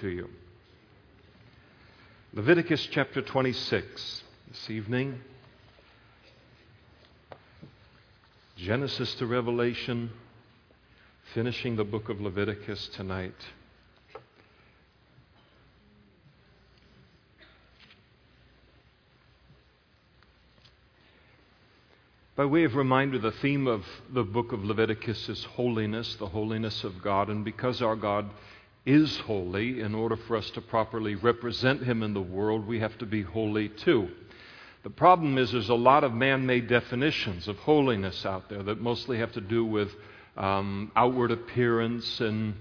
to you. Leviticus chapter 26 this evening. Genesis to Revelation, finishing the book of Leviticus tonight. By way of reminder, the theme of the book of Leviticus is holiness, the holiness of God. And because our God is holy, in order for us to properly represent Him in the world, we have to be holy too. The problem is there's a lot of man made definitions of holiness out there that mostly have to do with um, outward appearance and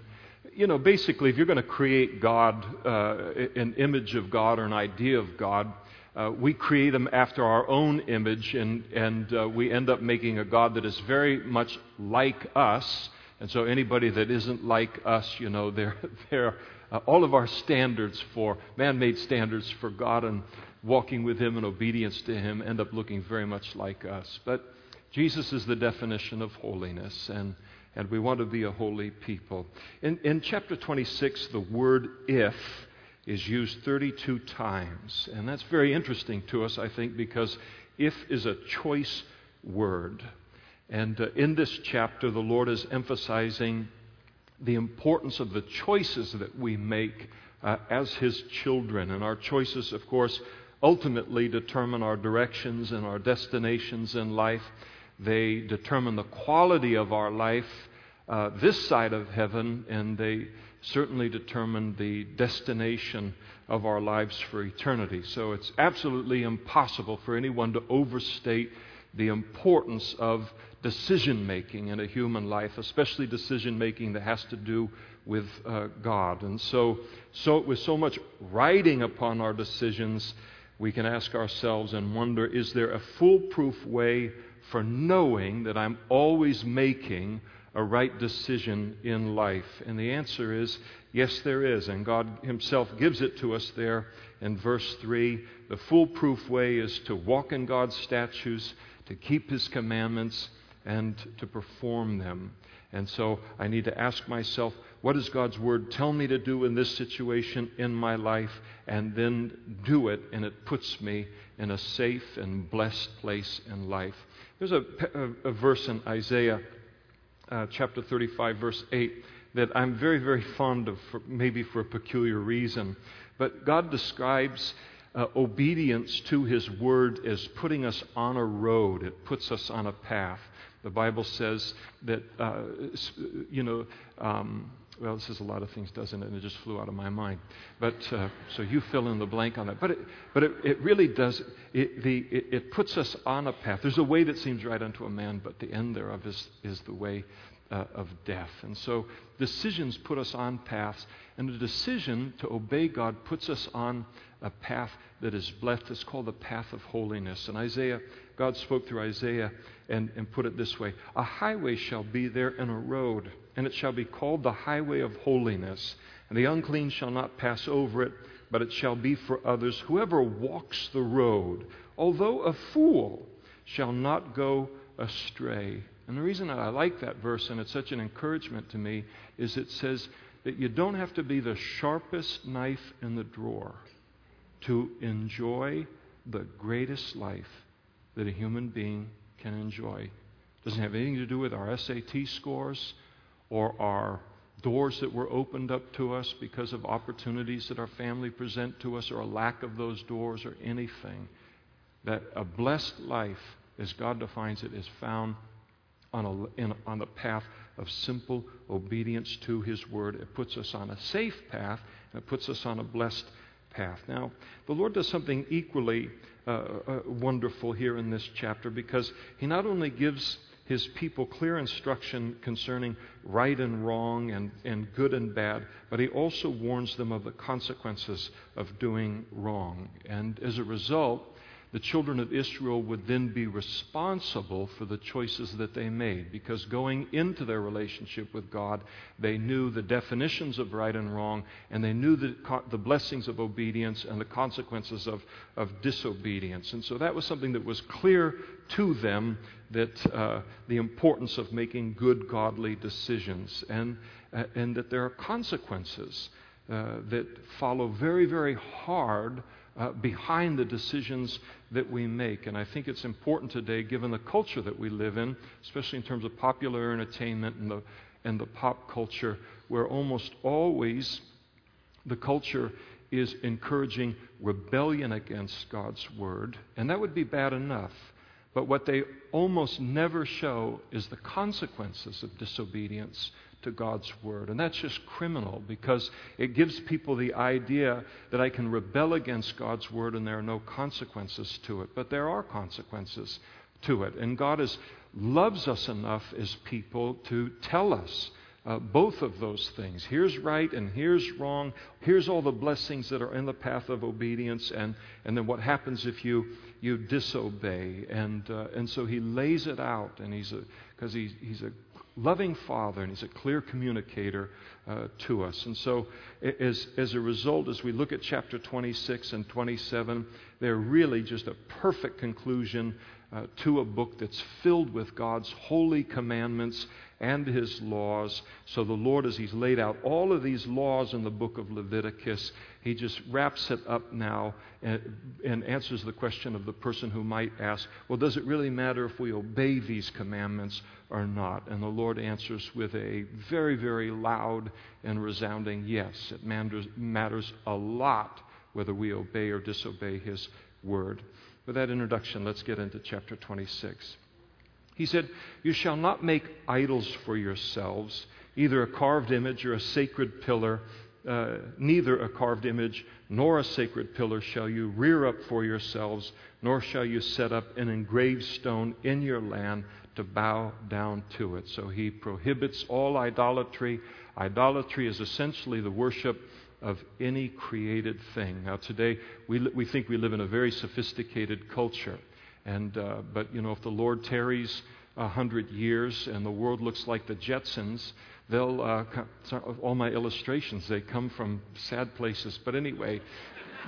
you know, basically, if you're going to create God, uh, an image of God or an idea of God, uh, we create them after our own image, and, and uh, we end up making a God that is very much like us. And so, anybody that isn't like us, you know, they're, they're uh, all of our standards for man made standards for God and walking with Him and obedience to Him end up looking very much like us. But Jesus is the definition of holiness, and, and we want to be a holy people. In, in chapter 26, the word if is used 32 times. And that's very interesting to us, I think, because if is a choice word. And uh, in this chapter, the Lord is emphasizing the importance of the choices that we make uh, as His children. And our choices, of course, ultimately determine our directions and our destinations in life. They determine the quality of our life uh, this side of heaven, and they certainly determine the destination of our lives for eternity. So it's absolutely impossible for anyone to overstate the importance of decision making in a human life, especially decision making that has to do with uh, God. And so, so, with so much riding upon our decisions, we can ask ourselves and wonder is there a foolproof way for knowing that I'm always making a right decision in life? And the answer is yes, there is. And God Himself gives it to us there in verse 3. The foolproof way is to walk in God's statutes, to keep His commandments, and to perform them. And so I need to ask myself, what does God's Word tell me to do in this situation in my life? And then do it, and it puts me in a safe and blessed place in life. There's a, a, a verse in Isaiah uh, chapter 35, verse 8, that I'm very, very fond of, for, maybe for a peculiar reason. But God describes uh, obedience to His word as putting us on a road, it puts us on a path. The Bible says that, uh, you know, um, well, this says a lot of things, doesn't it? And it just flew out of my mind. But uh, so you fill in the blank on that. But it, but it, it really does. It, the, it, it, puts us on a path. There's a way that seems right unto a man, but the end thereof is, is the way uh, of death. And so decisions put us on paths, and the decision to obey God puts us on a path that is blessed. It's called the path of holiness. And Isaiah, God spoke through Isaiah and, and put it this way A highway shall be there and a road and it shall be called the highway of holiness. And the unclean shall not pass over it, but it shall be for others. Whoever walks the road, although a fool, shall not go astray. And the reason that I like that verse, and it's such an encouragement to me, is it says that you don't have to be the sharpest knife in the drawer to enjoy the greatest life that a human being can enjoy. It doesn't have anything to do with our SAT scores or our doors that were opened up to us because of opportunities that our family present to us or a lack of those doors or anything. That a blessed life, as God defines it, is found on, a, in, on the path of simple obedience to His Word. It puts us on a safe path and it puts us on a blessed path. Now, the Lord does something equally uh, uh, wonderful here in this chapter because He not only gives his people clear instruction concerning right and wrong and, and good and bad, but he also warns them of the consequences of doing wrong. And as a result, the children of Israel would then be responsible for the choices that they made because going into their relationship with God, they knew the definitions of right and wrong, and they knew the, the blessings of obedience and the consequences of, of disobedience. And so that was something that was clear to them that uh, the importance of making good, godly decisions, and, uh, and that there are consequences uh, that follow very, very hard uh, behind the decisions that we make. And I think it's important today, given the culture that we live in, especially in terms of popular entertainment and the, and the pop culture, where almost always the culture is encouraging rebellion against God's word. And that would be bad enough. But what they almost never show is the consequences of disobedience to God's word. And that's just criminal because it gives people the idea that I can rebel against God's word and there are no consequences to it. But there are consequences to it. And God is, loves us enough as people to tell us. Uh, both of those things. Here's right and here's wrong. Here's all the blessings that are in the path of obedience, and, and then what happens if you, you disobey. And, uh, and so he lays it out, and he's because he's, he's a loving Father, and He's a clear communicator uh, to us. And so, as, as a result, as we look at chapter 26 and 27, they're really just a perfect conclusion uh, to a book that's filled with God's holy commandments and his laws. So the Lord, as he's laid out all of these laws in the book of Leviticus, he just wraps it up now and, and, answers the question of the person who might ask, well, does it really matter if we obey these commandments or not? And the Lord answers with a very, very loud and resounding yes. It matters, matters a lot whether we obey or disobey his word. With that introduction, let's get into chapter 26. He said, You shall not make idols for yourselves, either a carved image or a sacred pillar. Uh, neither a carved image nor a sacred pillar shall you rear up for yourselves, nor shall you set up an engraved stone in your land to bow down to it. So he prohibits all idolatry. Idolatry is essentially the worship of any created thing. Now, today, we, we think we live in a very sophisticated culture. And, uh, but, you know, if the Lord tarries a hundred years and the world looks like the Jetsons, they'll, uh, all my illustrations, they come from sad places. But anyway,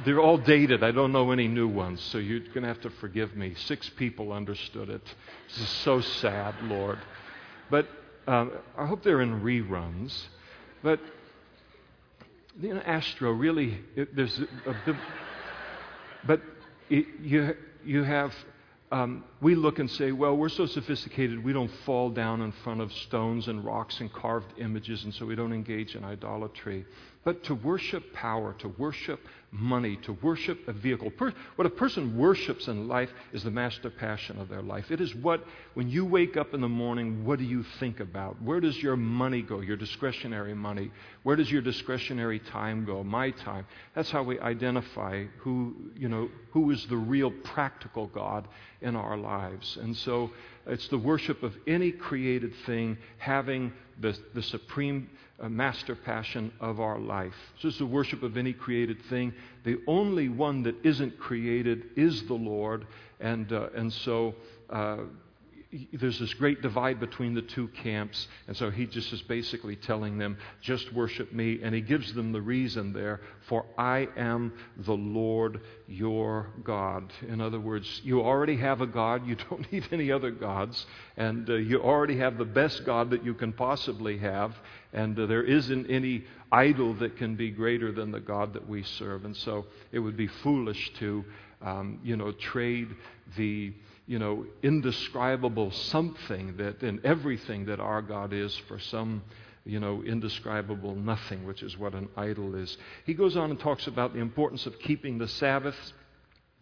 they're all dated. I don't know any new ones, so you're going to have to forgive me. Six people understood it. This is so sad, Lord. But um, I hope they're in reruns. But you know, Astro really, it, there's a, bit, but it, you you have um, we look and say, well, we're so sophisticated, we don't fall down in front of stones and rocks and carved images, and so we don't engage in idolatry. But to worship power, to worship money, to worship a vehicle. Per- what a person worships in life is the master passion of their life. It is what, when you wake up in the morning, what do you think about? Where does your money go, your discretionary money? Where does your discretionary time go? My time. That's how we identify who, you know, who is the real practical God in our lives. And so it's the worship of any created thing having the, the supreme uh, master passion of our life. So it's the worship of any created thing. The only one that isn't created is the Lord. And, uh, and so uh, there's this great divide between the two camps. And so he just is basically telling them, just worship me. And he gives them the reason there, for I am the Lord your God. In other words, you already have a God. You don't need any other gods. And uh, you already have the best God that you can possibly have. And uh, there isn't any idol that can be greater than the God that we serve. And so it would be foolish to, um, you know, trade the you know, indescribable something that in everything that our God is for some, you know, indescribable nothing, which is what an idol is. He goes on and talks about the importance of keeping the Sabbaths.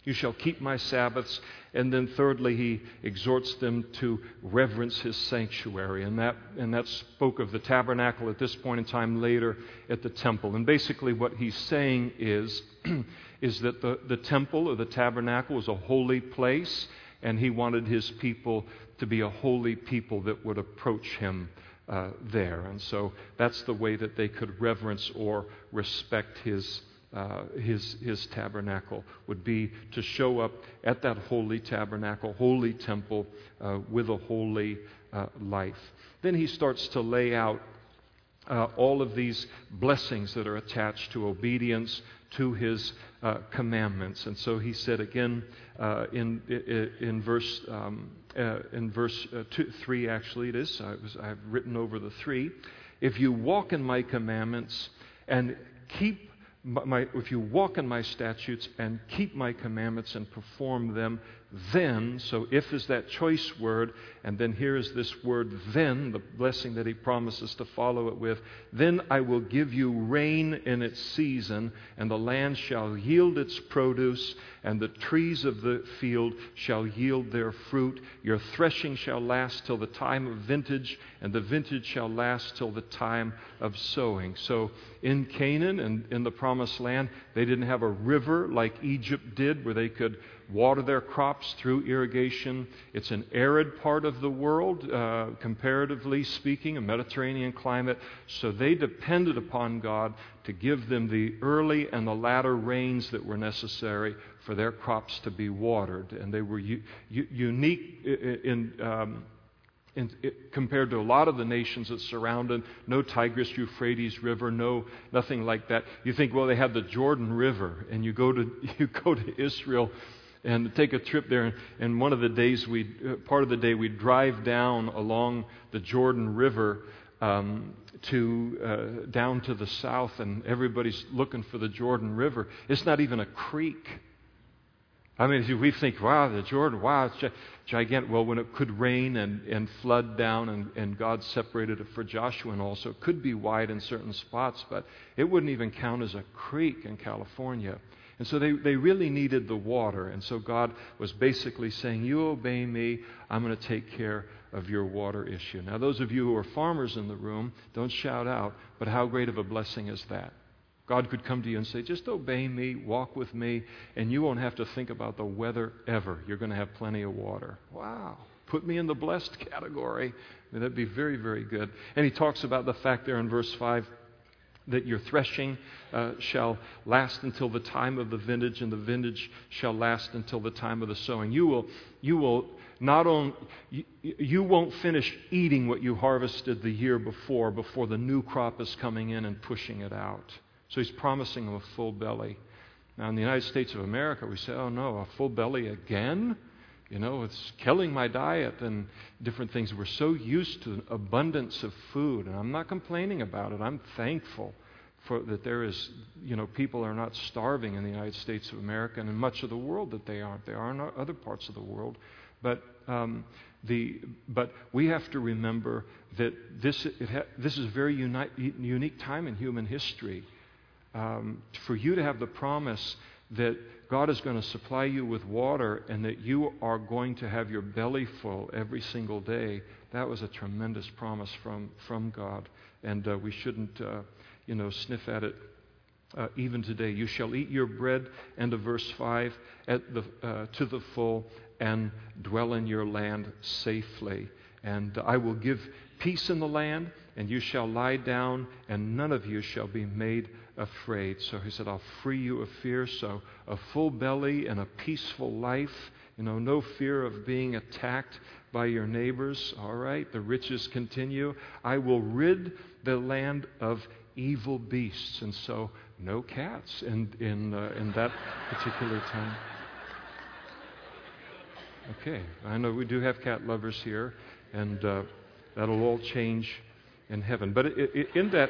You shall keep my Sabbaths. And then thirdly, he exhorts them to reverence his sanctuary. And that, and that spoke of the tabernacle at this point in time, later at the temple. And basically, what he's saying is, is that the, the temple or the tabernacle was a holy place and he wanted his people to be a holy people that would approach him uh, there. And so that's the way that they could reverence or respect his. Uh, his, his tabernacle would be to show up at that holy tabernacle, holy temple, uh, with a holy uh, life. Then he starts to lay out uh, all of these blessings that are attached to obedience to his uh, commandments. And so he said again uh, in, in, verse, um, in verse two, 3, actually, it is. I was, I've written over the 3. If you walk in my commandments and keep my, if you walk in my statutes and keep my commandments and perform them, then, so if is that choice word, and then here is this word then, the blessing that he promises to follow it with, then I will give you rain in its season, and the land shall yield its produce, and the trees of the field shall yield their fruit. Your threshing shall last till the time of vintage, and the vintage shall last till the time of sowing. So in Canaan and in the promised land, they didn't have a river like Egypt did where they could water their crops through irrigation. It's an arid part of the world, uh, comparatively speaking, a Mediterranean climate. So they depended upon God to give them the early and the latter rains that were necessary for their crops to be watered. And they were u- u- unique in. Um, in, it, compared to a lot of the nations that surround them, no Tigris, Euphrates River, no nothing like that. You think, well, they have the Jordan River, and you go to you go to Israel, and take a trip there. And one of the days, we uh, part of the day, we drive down along the Jordan River um, to uh, down to the south, and everybody's looking for the Jordan River. It's not even a creek. I mean, we think, wow, the Jordan, wow, it's gigantic. Well, when it could rain and, and flood down, and, and God separated it for Joshua, and also it could be wide in certain spots, but it wouldn't even count as a creek in California. And so they, they really needed the water. And so God was basically saying, You obey me, I'm going to take care of your water issue. Now, those of you who are farmers in the room, don't shout out, but how great of a blessing is that? God could come to you and say, Just obey me, walk with me, and you won't have to think about the weather ever. You're going to have plenty of water. Wow. Put me in the blessed category. That'd be very, very good. And he talks about the fact there in verse 5 that your threshing uh, shall last until the time of the vintage, and the vintage shall last until the time of the sowing. You will, you will not only you, you won't finish eating what you harvested the year before before the new crop is coming in and pushing it out. So he's promising them a full belly. Now in the United States of America, we say, "Oh no, a full belly again." You know, it's killing my diet and different things. We're so used to abundance of food, and I'm not complaining about it. I'm thankful for that there is, you know, people are not starving in the United States of America and in much of the world that they aren't. They are in other parts of the world. But, um, the, but we have to remember that this, ha- this is a very uni- unique time in human history. Um, for you to have the promise that God is going to supply you with water and that you are going to have your belly full every single day, that was a tremendous promise from, from God. And uh, we shouldn't, uh, you know, sniff at it uh, even today. You shall eat your bread, end of verse 5, at the, uh, to the full and dwell in your land safely. And I will give peace in the land, and you shall lie down, and none of you shall be made afraid. So he said, I'll free you of fear. So a full belly and a peaceful life. You know, no fear of being attacked by your neighbors. All right, the riches continue. I will rid the land of evil beasts. And so, no cats in, in, uh, in that particular time. Okay, I know we do have cat lovers here, and uh, that'll all change in heaven. But it, it, in that.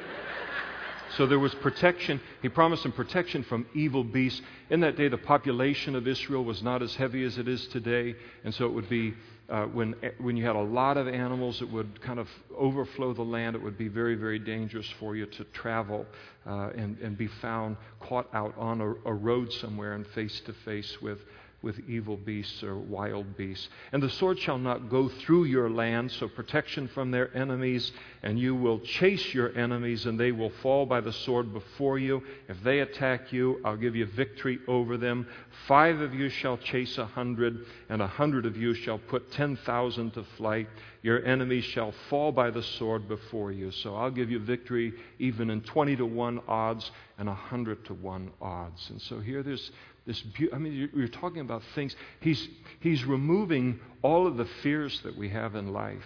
So there was protection. He promised them protection from evil beasts. In that day, the population of Israel was not as heavy as it is today, and so it would be uh, when, when you had a lot of animals, it would kind of overflow the land. It would be very, very dangerous for you to travel uh, and, and be found caught out on a, a road somewhere and face to face with with evil beasts or wild beasts. And the sword shall not go through your land, so protection from their enemies, and you will chase your enemies, and they will fall by the sword before you. If they attack you, I'll give you victory over them. Five of you shall chase a hundred, and a hundred of you shall put ten thousand to flight. Your enemies shall fall by the sword before you. So I'll give you victory even in 20 to 1 odds and a 100 to 1 odds. And so here there's this, I mean, you're talking about things. He's, he's removing all of the fears that we have in life.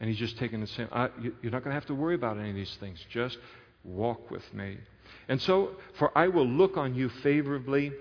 And he's just taking the same. You're not going to have to worry about any of these things. Just walk with me. And so, for I will look on you favorably,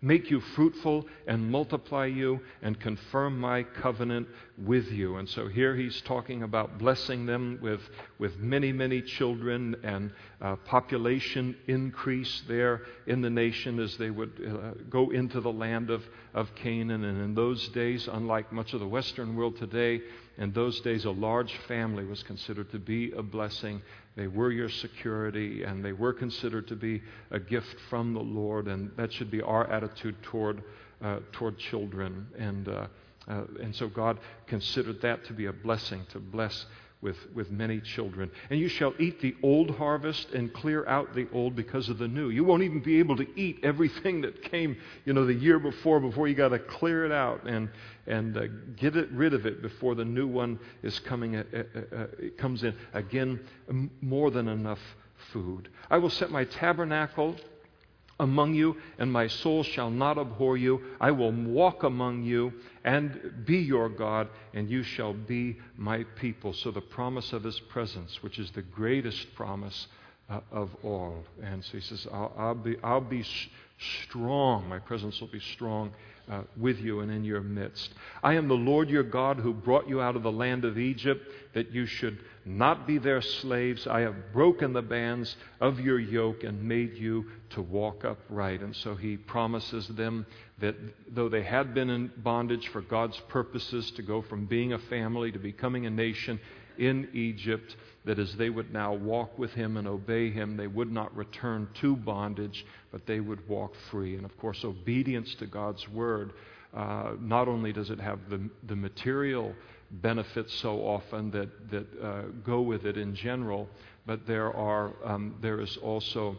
make you fruitful and multiply you and confirm my covenant with you. And so here he's talking about blessing them with, with many, many children and uh, population increase there in the nation as they would uh, go into the land of, of Canaan. And in those days, unlike much of the Western world today, in those days, a large family was considered to be a blessing. They were your security, and they were considered to be a gift from the Lord. And that should be our attitude toward, uh, toward children. And, uh, uh, and so God considered that to be a blessing, to bless with, with many children. And you shall eat the old harvest and clear out the old because of the new. You won't even be able to eat everything that came, you know, the year before, before you got to clear it out and, and uh, get it, rid of it before the new one is coming, uh, uh, uh comes in. Again, more than enough food. I will set my tabernacle among you, and my soul shall not abhor you. I will walk among you and be your God, and you shall be my people. So, the promise of his presence, which is the greatest promise uh, of all. And so he says, I'll, I'll be, I'll be strong. My presence will be strong uh, with you and in your midst. I am the Lord your God who brought you out of the land of Egypt, that you should not be their slaves. I have broken the bands of your yoke and made you to walk upright. And so he promises them that though they had been in bondage for God's purposes to go from being a family to becoming a nation in Egypt, that as they would now walk with him and obey him, they would not return to bondage, but they would walk free. And of course, obedience to God's word, uh, not only does it have the, the material benefits so often that, that uh, go with it in general, but there, are, um, there is also,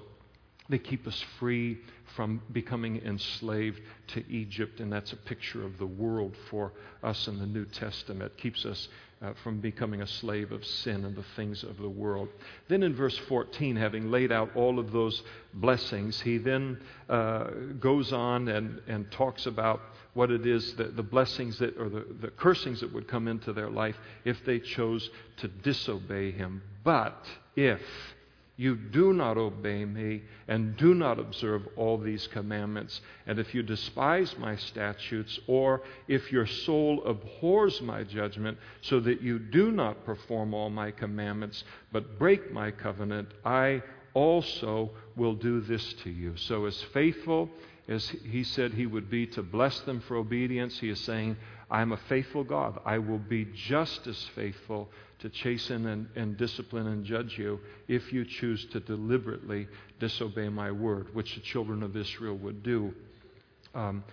they keep us free from becoming enslaved to Egypt, and that's a picture of the world for us in the New Testament. Keeps us uh, from becoming a slave of sin and the things of the world. Then in verse 14, having laid out all of those blessings, he then uh, goes on and, and talks about what it is that the blessings that, or the, the cursings that would come into their life if they chose to disobey him. But if you do not obey me and do not observe all these commandments, and if you despise my statutes, or if your soul abhors my judgment, so that you do not perform all my commandments, but break my covenant, I also will do this to you. So, as faithful as he said he would be to bless them for obedience, he is saying, I am a faithful God. I will be just as faithful to chasten and, and, discipline and judge you if you choose to deliberately disobey my word, which the children of Israel would do um,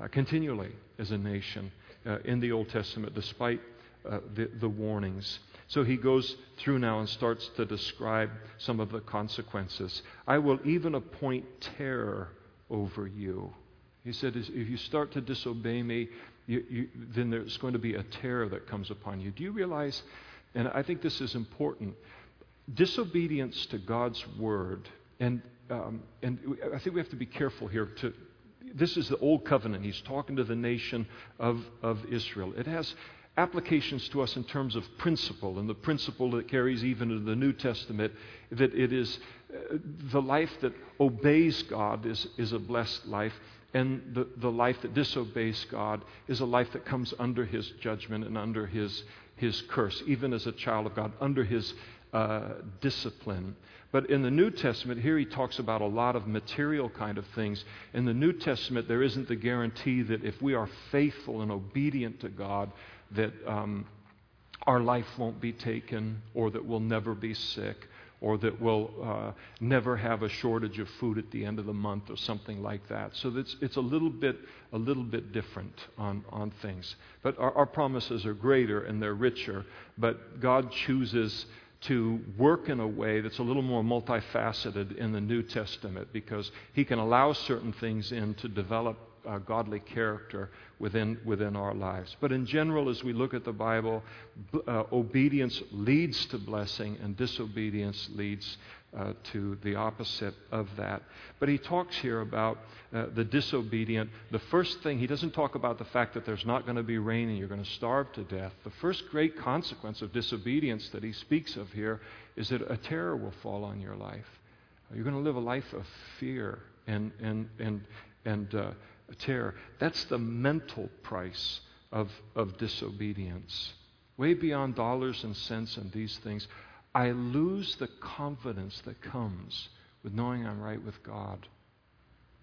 uh, continually as a nation uh, in the Old Testament, despite uh, the, the warnings. So he goes through now and starts to describe some of the consequences. I will even appoint terror over you. He said, if you start to disobey me, you, you, then there's going to be a terror that comes upon you. Do you realize and I think this is important. Disobedience to God's word, and, um, and I think we have to be careful here. To, this is the old covenant. He's talking to the nation of, of Israel. It has applications to us in terms of principle, and the principle that carries even into the New Testament that it is uh, the life that obeys God is, is a blessed life, and the, the life that disobeys God is a life that comes under His judgment and under His his curse, even as a child of God, under his uh, discipline. But in the New Testament, here he talks about a lot of material kind of things. In the New Testament, there isn't the guarantee that if we are faithful and obedient to God, that um, our life won't be taken or that we'll never be sick or that we'll uh, never have a shortage of food at the end of the month or something like that. So it's, it's a little bit a little bit different on, on things. But our, our promises are greater and they're richer, but God chooses to work in a way that's a little more multifaceted in the New Testament because He can allow certain things in to develop uh, godly character within, within our lives. But in general, as we look at the Bible, uh, obedience leads to blessing, and disobedience leads uh, to the opposite of that. But he talks here about uh, the disobedient. The first thing, he doesn't talk about the fact that there's not going to be rain and you're going to starve to death. The first great consequence of disobedience that he speaks of here is that a terror will fall on your life. You're going to live a life of fear and, and, and, and uh, terror. That's the mental price of, of disobedience. Way beyond dollars and cents and these things. I lose the confidence that comes with knowing I'm right with God.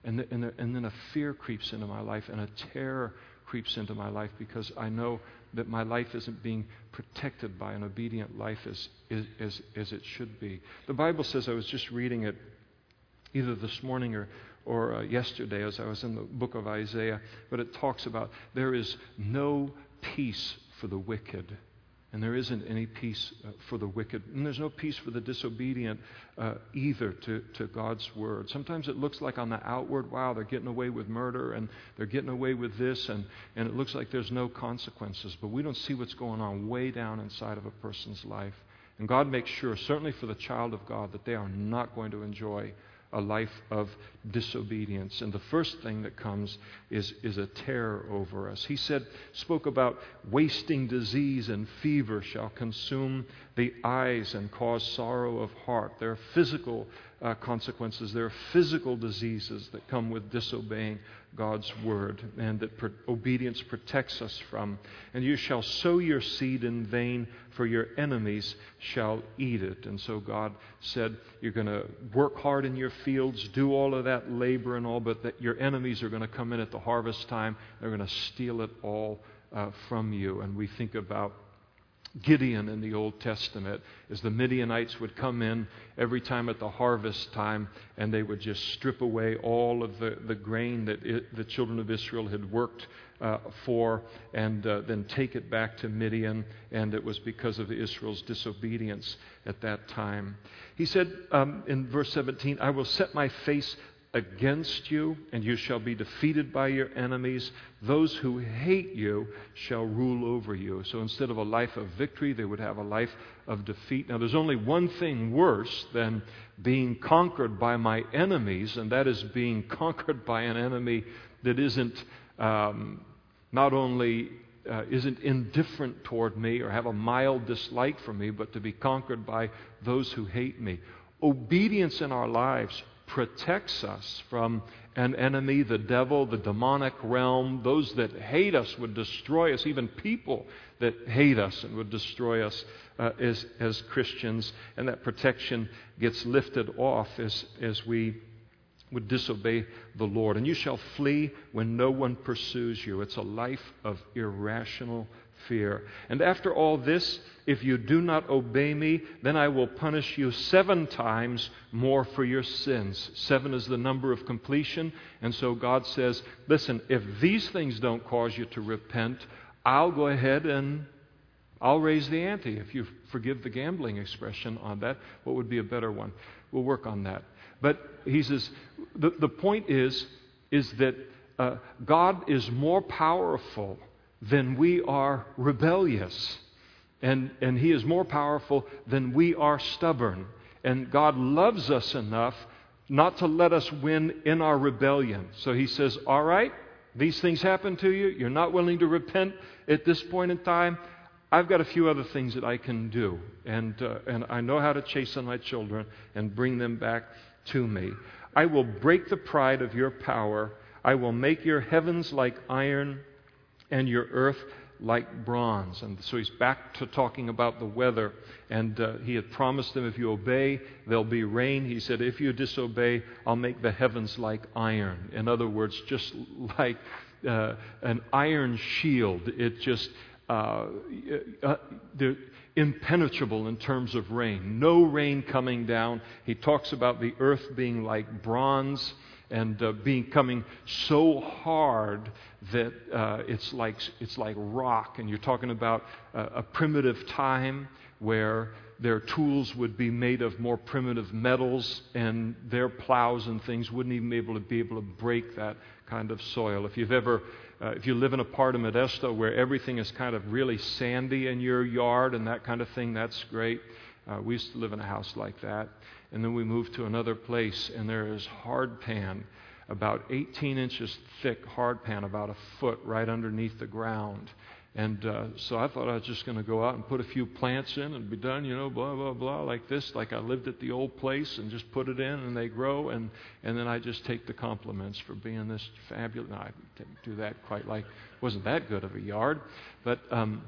And, the, and, the, and then a fear creeps into my life and a terror creeps into my life because I know that my life isn't being protected by an obedient life as, as, as it should be. The Bible says, I was just reading it either this morning or, or uh, yesterday as I was in the book of Isaiah, but it talks about there is no peace for the wicked. And there isn't any peace uh, for the wicked. And there's no peace for the disobedient uh, either to, to God's word. Sometimes it looks like on the outward, wow, they're getting away with murder and they're getting away with this, and, and it looks like there's no consequences. But we don't see what's going on way down inside of a person's life. And God makes sure, certainly for the child of God, that they are not going to enjoy a life of disobedience. And the first thing that comes is, is a terror over us. He said, spoke about wasting disease and fever shall consume the eyes and cause sorrow of heart. There are physical uh, consequences, there are physical diseases that come with disobeying God's word and that per- obedience protects us from. And you shall sow your seed in vain, for your enemies shall eat it. And so God said, You're going to work hard in your fields, do all of that labor and all, but that your enemies are going to come in at the harvest time. They're going to steal it all uh, from you. And we think about Gideon in the Old Testament, as the Midianites would come in every time at the harvest time and they would just strip away all of the, the grain that it, the children of Israel had worked uh, for and uh, then take it back to Midian. And it was because of Israel's disobedience at that time. He said um, in verse 17, I will set my face against you, and you shall be defeated by your enemies. Those who hate you shall rule over you. So instead of a life of victory, they would have a life of defeat. Now, there's only one thing worse than being conquered by my enemies, and that is being conquered by an enemy that isn't um, not only uh, isn't indifferent toward me or have a mild dislike for me, but to be conquered by those who hate me. Obedience in our lives protects us from an enemy, the devil, the demonic realm. Those that hate us would destroy us, even people that hate us and would destroy us uh, as, as Christians. And that protection gets lifted off as, as we would disobey the Lord. And you shall flee when no one pursues you. It's a life of irrational fear. And after all this, if you do not obey me, then I will punish you seven times more for your sins. Seven is the number of completion. And so God says, listen, if these things don't cause you to repent, I'll go ahead and I'll raise the ante. If you forgive the gambling expression on that, what would be a better one? We'll work on that. But he says, the, the point is, is that uh, God is more powerful than we are rebellious. And, and He is more powerful than we are stubborn. And God loves us enough not to let us win in our rebellion. So He says, All right, these things happen to you. You're not willing to repent at this point in time. I've got a few other things that I can do. And, uh, and I know how to chasten my children and bring them back to me. I will break the pride of your power. I will make your heavens like iron and your earth like bronze. And so he's back to talking about the weather. And uh, he had promised them if you obey, there'll be rain. He said, if you disobey, I'll make the heavens like iron. In other words, just like uh, an iron shield. It just, uh, uh they're impenetrable in terms of rain. No rain coming down. He talks about the earth being like bronze and uh, becoming so hard that uh, it's, like, it's like rock. And you're talking about uh, a primitive time where their tools would be made of more primitive metals, and their plows and things wouldn't even be able to be able to break that kind of soil. If you've ever uh, if you live in a part of Modesto where everything is kind of really sandy in your yard and that kind of thing, that's great. Uh, we used to live in a house like that. And then we moved to another place, and there is hard pan, about 18 inches thick hard pan, about a foot right underneath the ground. And uh, so I thought I was just going to go out and put a few plants in and be done, you know, blah, blah, blah, like this, like I lived at the old place and just put it in and they grow. And, and then I just take the compliments for being this fabulous. No, I didn't do that quite like, wasn't that good of a yard. But um,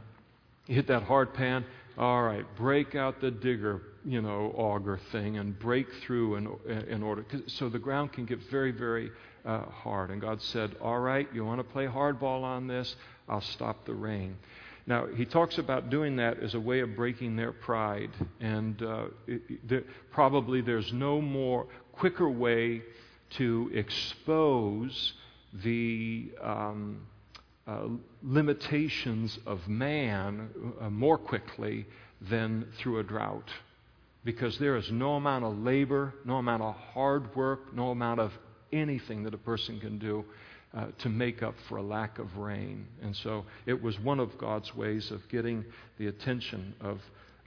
hit that hard pan. All right, break out the digger, you know, auger thing and break through in, in order. So the ground can get very, very uh, hard. And God said, All right, you want to play hardball on this? I'll stop the rain. Now, he talks about doing that as a way of breaking their pride. And uh, it, there, probably there's no more quicker way to expose the um, uh, limitations of man uh, more quickly than through a drought. Because there is no amount of labor, no amount of hard work, no amount of anything that a person can do uh, to make up for a lack of rain. And so it was one of God's ways of getting the attention of,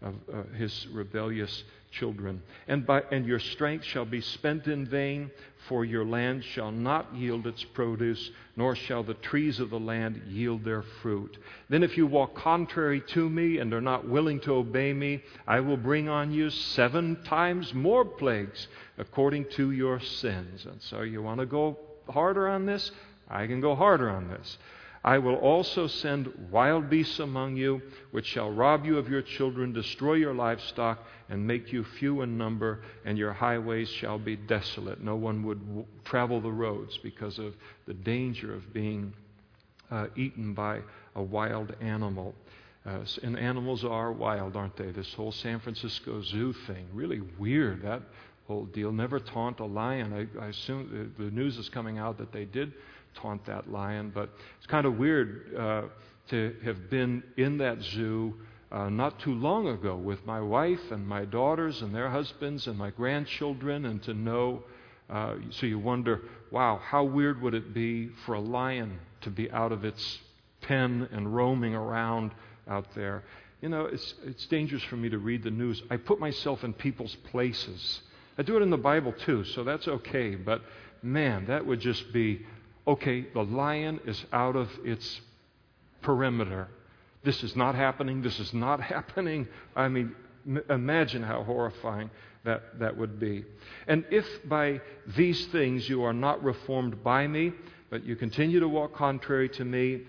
of uh, his rebellious children. And, by, and your strength shall be spent in vain, for your land shall not yield its produce, nor shall the trees of the land yield their fruit. Then, if you walk contrary to me and are not willing to obey me, I will bring on you seven times more plagues according to your sins. And so, you want to go harder on this? I can go harder on this. I will also send wild beasts among you, which shall rob you of your children, destroy your livestock, and make you few in number, and your highways shall be desolate. No one would w- travel the roads because of the danger of being uh, eaten by a wild animal. Uh, and animals are wild, aren't they? This whole San Francisco Zoo thing, really weird, that whole deal. Never taunt a lion. I, I assume the, the news is coming out that they did taunt that lion. But it's kind of weird uh, to have been in that zoo uh, not too long ago with my wife and my daughters and their husbands and my grandchildren, and to know. Uh, so you wonder, wow, how weird would it be for a lion to be out of its pen and roaming around out there? You know, it's, it's dangerous for me to read the news. I put myself in people's places. I do it in the Bible too, so that's okay. But man, that would just be okay, the lion is out of its perimeter. This is not happening. This is not happening. I mean, m- imagine how horrifying that, that would be. And if by these things you are not reformed by me, but you continue to walk contrary to me,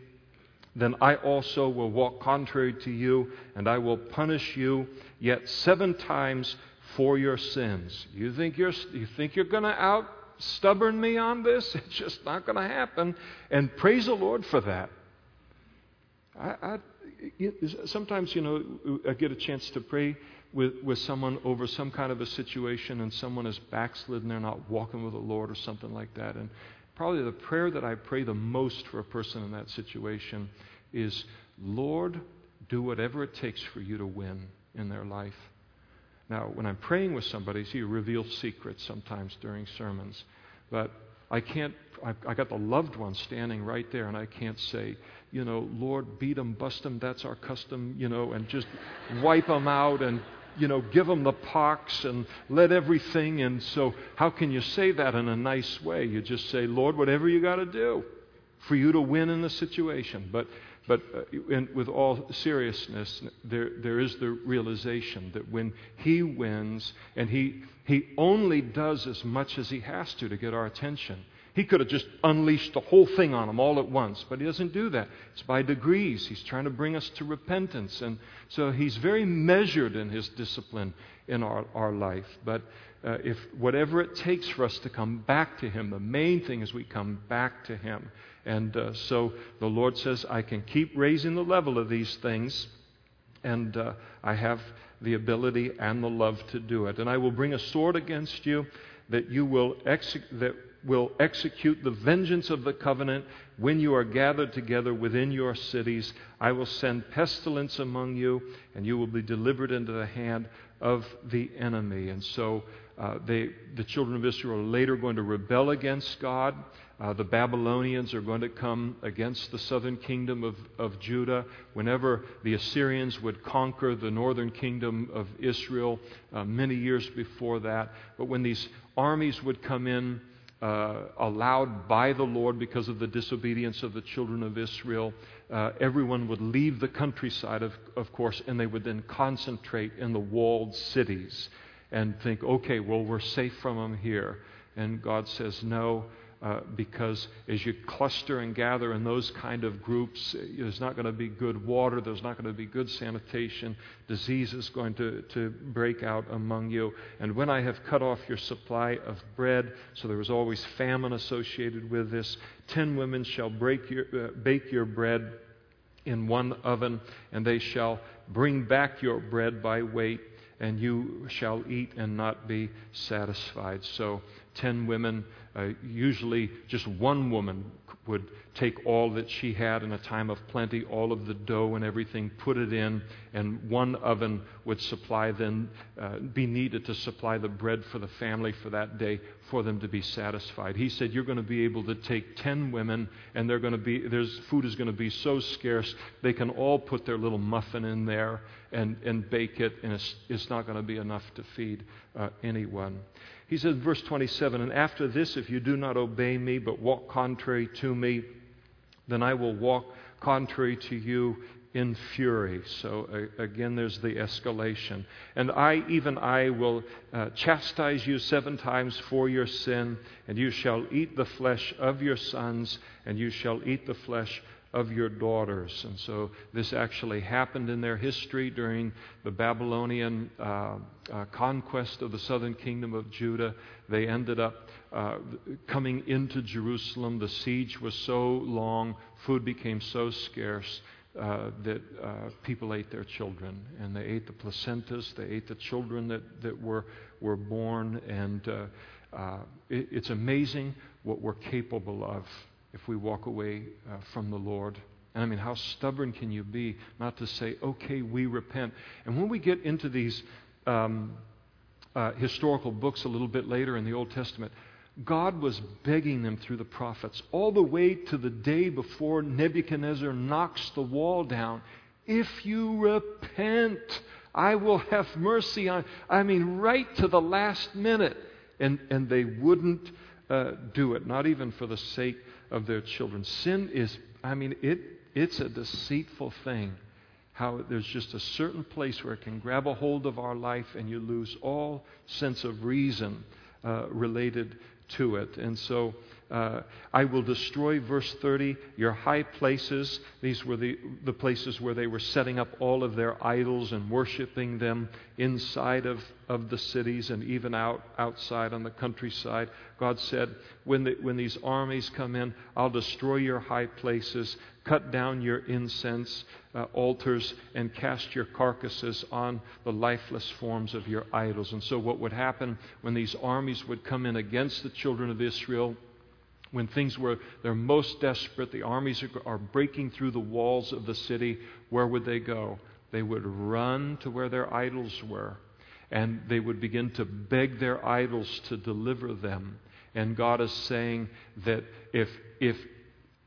then I also will walk contrary to you, and I will punish you yet seven times for your sins. You think you're, you think you're going to out stubborn me on this. It's just not going to happen. And praise the Lord for that. I, I, sometimes, you know, I get a chance to pray with, with someone over some kind of a situation and someone is backslidden, they're not walking with the Lord or something like that. And probably the prayer that I pray the most for a person in that situation is, Lord, do whatever it takes for you to win in their life. Now, when I'm praying with somebody, see, you reveal secrets sometimes during sermons. But I can't, I've, I got the loved one standing right there, and I can't say, you know, Lord, beat them, bust them, that's our custom, you know, and just wipe them out and, you know, give them the pox and let everything. And so, how can you say that in a nice way? You just say, Lord, whatever you got to do for you to win in the situation. But but uh, in, with all seriousness, there, there is the realization that when he wins, and he, he only does as much as he has to to get our attention. He could have just unleashed the whole thing on them all at once, but he doesn't do that. It's by degrees. He's trying to bring us to repentance. And so he's very measured in his discipline in our, our life. But uh, if whatever it takes for us to come back to him, the main thing is we come back to him. And uh, so the Lord says, I can keep raising the level of these things, and uh, I have the ability and the love to do it. And I will bring a sword against you that you will that will execute the vengeance of the covenant when you are gathered together within your cities. I will send pestilence among you, and you will be delivered into the hand of the enemy. And so uh, they, the children of Israel are later going to rebel against God. Uh, the Babylonians are going to come against the southern kingdom of, of Judah. Whenever the Assyrians would conquer the northern kingdom of Israel uh, many years before that. But when these armies would come in, uh, allowed by the Lord because of the disobedience of the children of Israel. Uh, everyone would leave the countryside, of, of course, and they would then concentrate in the walled cities and think, okay, well, we're safe from them here. And God says, no, uh, because as you cluster and gather in those kind of groups, there's not going to be good water, there's not going to be good sanitation, disease is going to, to break out among you. And when I have cut off your supply of bread, so there was always famine associated with this, ten women shall your, uh, bake your bread in one oven, and they shall bring back your bread by weight and you shall eat and not be satisfied. So, ten women, uh, usually just one woman would take all that she had in a time of plenty, all of the dough and everything, put it in, and one oven would supply then, uh, be needed to supply the bread for the family for that day for them to be satisfied. He said, You're going to be able to take 10 women, and they're going to be, there's, food is going to be so scarce, they can all put their little muffin in there and, and bake it, and it's, it's not going to be enough to feed uh, anyone. He says, verse 27, And after this, if you do not obey me, but walk contrary to me, then I will walk contrary to you in fury. So uh, again, there's the escalation. And I, even I, will uh, chastise you seven times for your sin, and you shall eat the flesh of your sons, and you shall eat the flesh of your daughters. And so this actually happened in their history during the Babylonian uh, uh, conquest of the southern kingdom of Judah. They ended up uh, coming into Jerusalem. The siege was so long, food became so scarce. Uh, that uh, people ate their children, and they ate the placentas, they ate the children that, that were, were born, and uh, uh it, it's amazing what we're capable of if we walk away uh, from the Lord. And I mean, how stubborn can you be not to say, okay, we repent? And when we get into these um, uh, historical books a little bit later in the Old Testament, God was begging them through the prophets all the way to the day before Nebuchadnezzar knocks the wall down. If you repent, I will have mercy on. I mean, right to the last minute. And, and they wouldn't uh, do it, not even for the sake of their children. Sin is, I mean, it, it's a deceitful thing. How there's just a certain place where it can grab a hold of our life and you lose all sense of reason uh, related to it. And so uh, I will destroy, verse 30, your high places. These were the, the places where they were setting up all of their idols and worshiping them inside of, of the cities and even out outside on the countryside. God said, when, the, when these armies come in, I'll destroy your high places, cut down your incense uh, altars, and cast your carcasses on the lifeless forms of your idols. And so, what would happen when these armies would come in against the children of Israel? When things were they're most desperate, the armies are, are breaking through the walls of the city, where would they go? They would run to where their idols were, and they would begin to beg their idols to deliver them. And God is saying that if, if,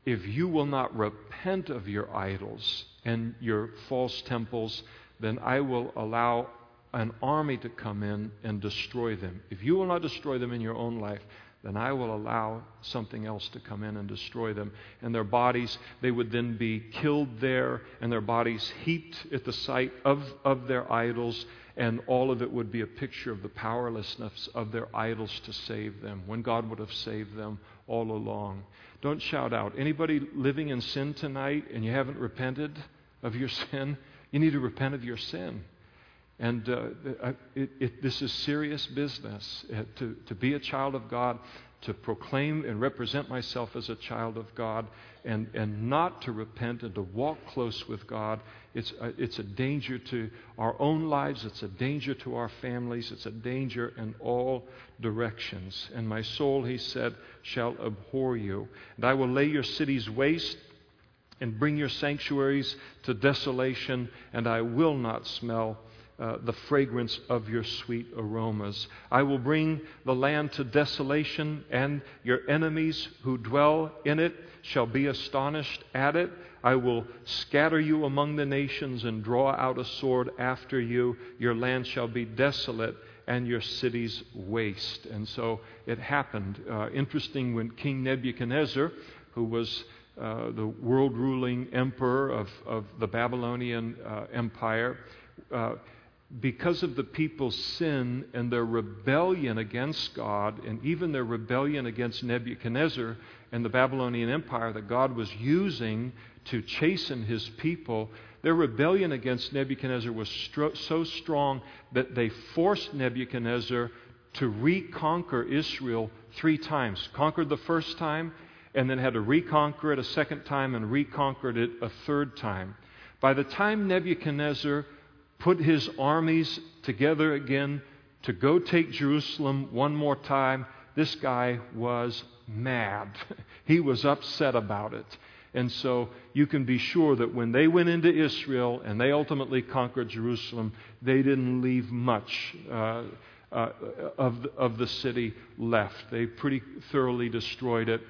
if you will not repent of your idols and your false temples, then I will allow an army to come in and destroy them. If you will not destroy them in your own life, then I will allow something else to come in and destroy them. And their bodies, they would then be killed there, and their bodies heaped at the site of, of their idols, and all of it would be a picture of the powerlessness of their idols to save them, when God would have saved them all along. Don't shout out. Anybody living in sin tonight and you haven't repented of your sin? You need to repent of your sin. And uh, it, it, this is serious business. Uh, to, to be a child of God, to proclaim and represent myself as a child of God, and, and not to repent and to walk close with God, it's a, it's a danger to our own lives, it's a danger to our families, it's a danger in all directions. And my soul, he said, shall abhor you. And I will lay your cities waste and bring your sanctuaries to desolation, and I will not smell uh, the fragrance of your sweet aromas. I will bring the land to desolation, and your enemies who dwell in it shall be astonished at it. I will scatter you among the nations and draw out a sword after you. Your land shall be desolate, and your cities waste. And so it happened. Uh, interesting when King Nebuchadnezzar, who was uh, the world ruling emperor of, of the Babylonian uh, Empire, uh, because of the people's sin and their rebellion against God, and even their rebellion against Nebuchadnezzar and the Babylonian Empire that God was using to chasten his people, their rebellion against Nebuchadnezzar was stro- so strong that they forced Nebuchadnezzar to reconquer Israel three times. Conquered the first time, and then had to reconquer it a second time, and reconquered it a third time. By the time Nebuchadnezzar put his armies together again to go take Jerusalem one more time, this guy was mad. he was upset about it. And so you can be sure that when they went into Israel and they ultimately conquered Jerusalem, they didn't leave much uh, uh, of, of the city left. They pretty thoroughly destroyed it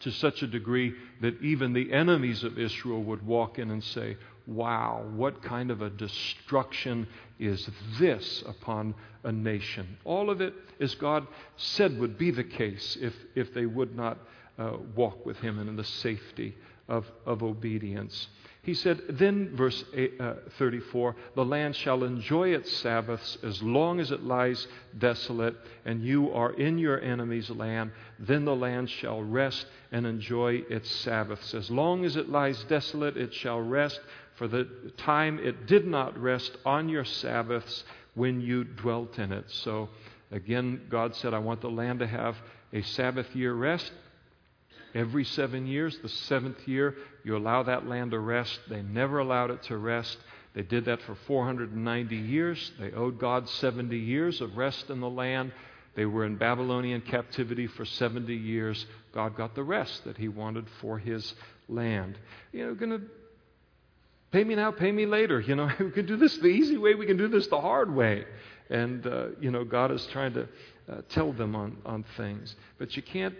to such a degree that even the enemies of Israel would walk in and say, Wow, what kind of a destruction is this upon a nation? All of it, as God said, would be the case if, if they would not uh, walk with him and in the safety of, of obedience. He said, then, verse uh, 34, the land shall enjoy its Sabbaths as long as it lies desolate, and you are in your enemy's land. Then the land shall rest and enjoy its Sabbaths. As long as it lies desolate, it shall rest, for the time it did not rest on your Sabbaths when you dwelt in it. So, again, God said, I want the land to have a Sabbath year rest. Every seven years, the seventh year, you allow that land to rest. They never allowed it to rest. They did that for 490 years. They owed God 70 years of rest in the land. They were in Babylonian captivity for 70 years. God got the rest that He wanted for His land. You know, going to pay me now, pay me later. You know, we can do this the easy way, we can do this the hard way. And, uh, you know, God is trying to uh, tell them on, on things. But you can't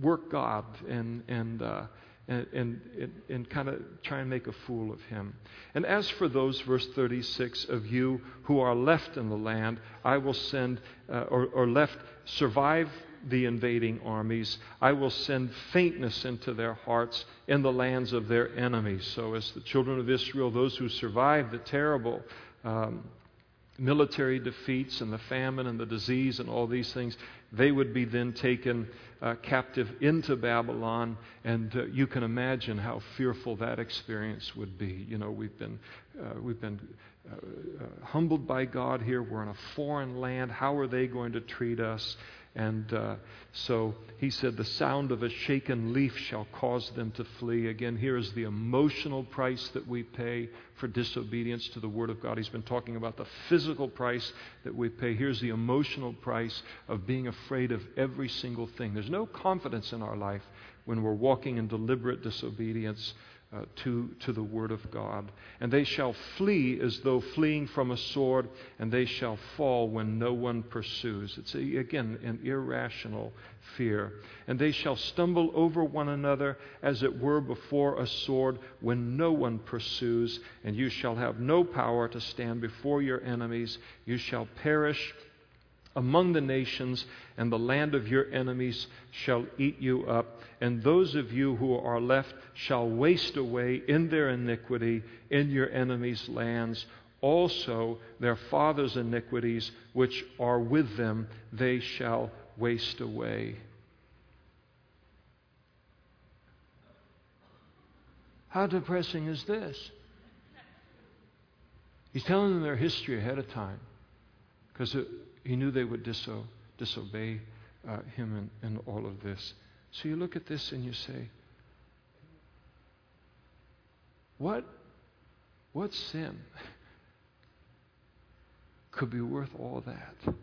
work God and, and, uh, and, and, and, kind of try and make a fool of him. And as for those, verse 36, of you who are left in the land, I will send, uh, or, or left, survive the invading armies. I will send faintness into their hearts in the lands of their enemies. So, as the children of Israel, those who survived the terrible um, military defeats and the famine and the disease and all these things, they would be then taken uh, captive into Babylon. And uh, you can imagine how fearful that experience would be. You know, we've been, uh, we've been uh, uh, humbled by God here. We're in a foreign land. How are they going to treat us? And uh, so he said, The sound of a shaken leaf shall cause them to flee. Again, here is the emotional price that we pay for disobedience to the Word of God. He's been talking about the physical price that we pay. Here's the emotional price of being afraid of every single thing. There's no confidence in our life when we're walking in deliberate disobedience uh, to, to the word of God. And they shall flee as though fleeing from a sword, and they shall fall when no one pursues. It's, a, again, an irrational fear. And they shall stumble over one another as it were before a sword when no one pursues, and you shall have no power to stand before your enemies. You shall perish among the nations, and the land of your enemies shall eat you up. And those of you who are left shall waste away in their iniquity in your enemies' lands. Also, their fathers' iniquities, which are with them, they shall waste away. How depressing is this? He's telling them their history ahead of time because he knew they would diso- disobey uh, him in, all of this. So you look at this and you say, what, what sin could be worth all that?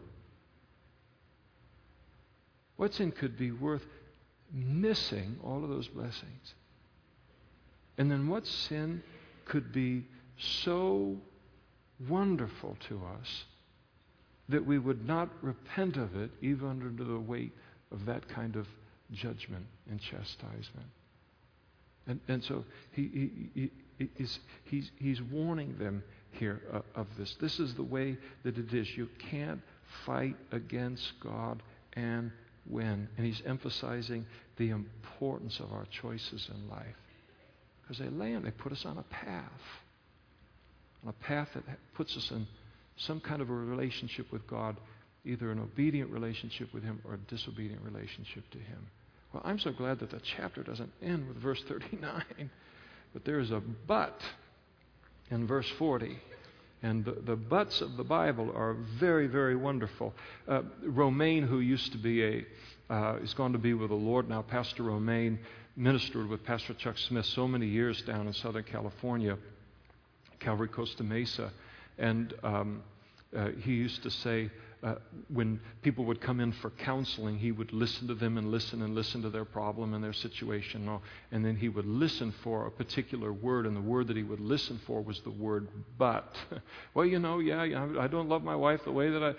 What sin could be worth missing all of those blessings? And then what sin could be so wonderful to us that we would not repent of it even under the weight of that kind of judgment and chastisement. And, and so he, he, he, he's, he's, he's warning them here uh, of this. This is the way that it is. You can't fight against God and win. And he's emphasizing the importance of our choices in life. Because they land, they put us on a path. On a path that puts us in some kind of a relationship with God, either an obedient relationship with Him or a disobedient relationship to Him. Well, I'm so glad that the chapter doesn't end with verse 39, but there's a but in verse 40. And the, the buts of the Bible are very, very wonderful. Uh, Romaine, who used to be a, uh, is going to be with the Lord now, Pastor Romaine, ministered with Pastor Chuck Smith so many years down in Southern California, Calvary Costa Mesa. And um, uh, he used to say, uh, when people would come in for counseling, he would listen to them and listen and listen to their problem and their situation. And then he would listen for a particular word, and the word that he would listen for was the word but. well, you know, yeah, I don't love my wife the way that I,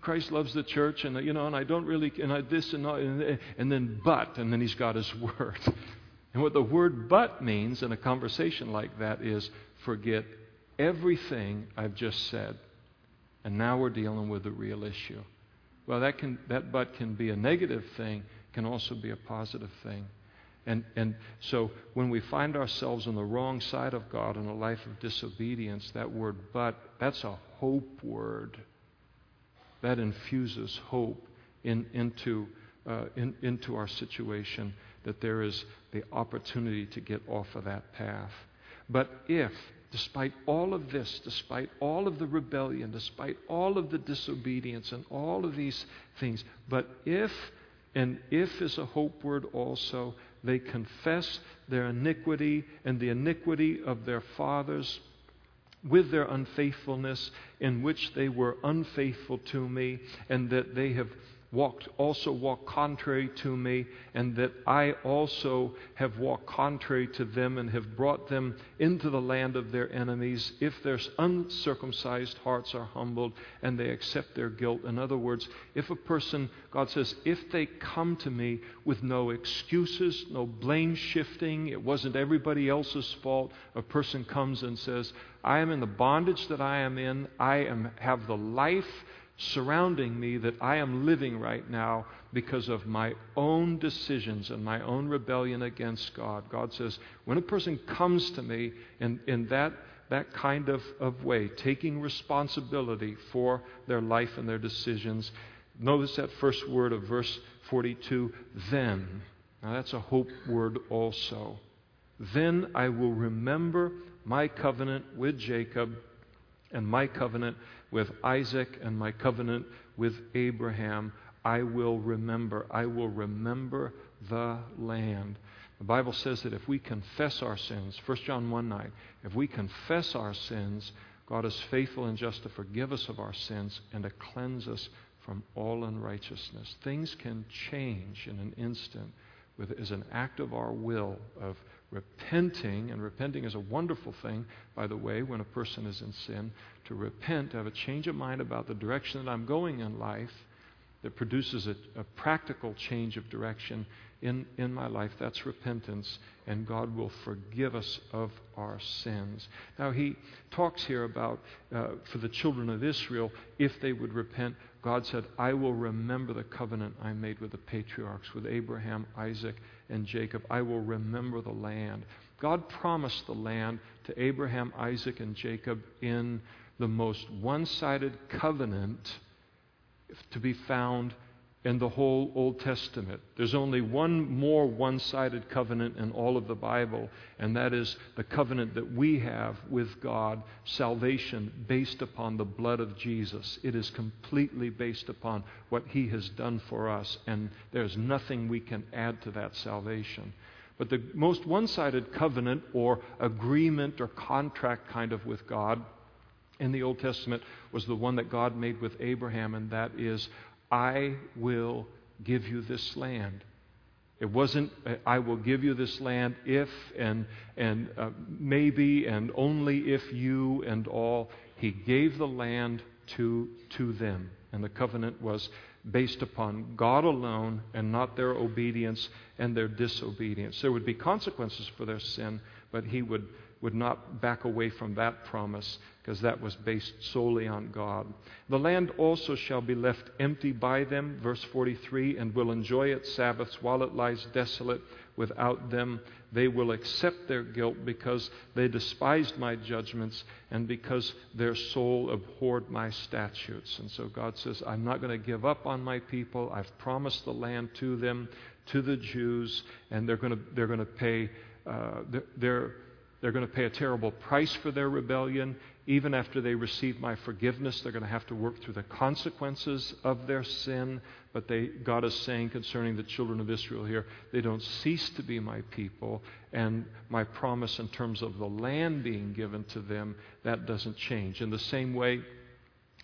Christ loves the church, and, you know, and I don't really, and I this and, and, and then but, and then he's got his word. And what the word but means in a conversation like that is forget everything I've just said and now we're dealing with the real issue. Well, that, can, that but can be a negative thing, can also be a positive thing. And, and so when we find ourselves on the wrong side of God in a life of disobedience, that word but, that's a hope word. That infuses hope in, into, uh, in, into our situation, that there is the opportunity to get off of that path. But if despite all of this, despite all of the rebellion, despite all of the disobedience and all of these things. But if, and if is a hope word also, they confess their iniquity and the iniquity of their fathers with their unfaithfulness, in which they were unfaithful to me, and that they have walked also walked contrary to me, and that I also have walked contrary to them and have brought them into the land of their enemies, if their uncircumcised hearts are humbled and they accept their guilt. In other words, if a person, God says, if they come to me with no excuses, no blame shifting, it wasn't everybody else's fault, a person comes and says, I am in the bondage that I am in, I am have the life surrounding me that I am living right now because of my own decisions and my own rebellion against God. God says, when a person comes to me in, in that, that kind of, of way, taking responsibility for their life and their decisions, notice that first word of verse 42 then. Now that's a hope word also. Then I will remember my covenant with Jacob and my covenant with Isaac and my covenant with Abraham, I will remember. I will remember the land. The Bible says that if we confess our sins, 1 John 1 9, if we confess our sins, God is faithful and just to forgive us of our sins and to cleanse us from all unrighteousness. Things can change in an instant with, as an act of our will, of repenting, and repenting is a wonderful thing, by the way, when a person is in sin, to repent, to have a change of mind about the direction that I'm going in life that produces a, a practical change of direction in, in my life. That's repentance, and God will forgive us of our sins. Now, he talks here about uh, for the children of Israel, if they would repent, God said, I will remember the covenant I made with the patriarchs, with Abraham, Isaac, and Jacob. I will remember the land. God promised the land to Abraham, Isaac, and Jacob in the most one sided covenant to be found in the whole Old Testament. There's only one more one sided covenant in all of the Bible, and that is the covenant that we have with God, salvation based upon the blood of Jesus. It is completely based upon what He has done for us, and there's nothing we can add to that salvation. But the most one sided covenant or agreement or contract kind of with God in the Old Testament was the one that God made with Abraham, and that is I will give you this land. It wasn't, I will give you this land if and, and uh, maybe and only if you and all. He gave the land to, to them. And the covenant was based upon God alone and not their obedience and their disobedience. There would be consequences for their sin, but He would would not back away from that promise because that was based solely on God. The land also shall be left empty by them, verse 43, and will enjoy its Sabbaths while it lies desolate without them. They will accept their guilt because they despised my judgments and because their soul abhorred my statutes. And so God says, I'm not going to give up on my people. I've promised the land to them, to the Jews, and they're going to, they're going to pay. Uh, they're, they're going to pay a terrible price for their rebellion. Even after they receive my forgiveness, they're going to have to work through the consequences of their sin. But they, God is saying concerning the children of Israel here, they don't cease to be my people. And my promise in terms of the land being given to them, that doesn't change. In the same way,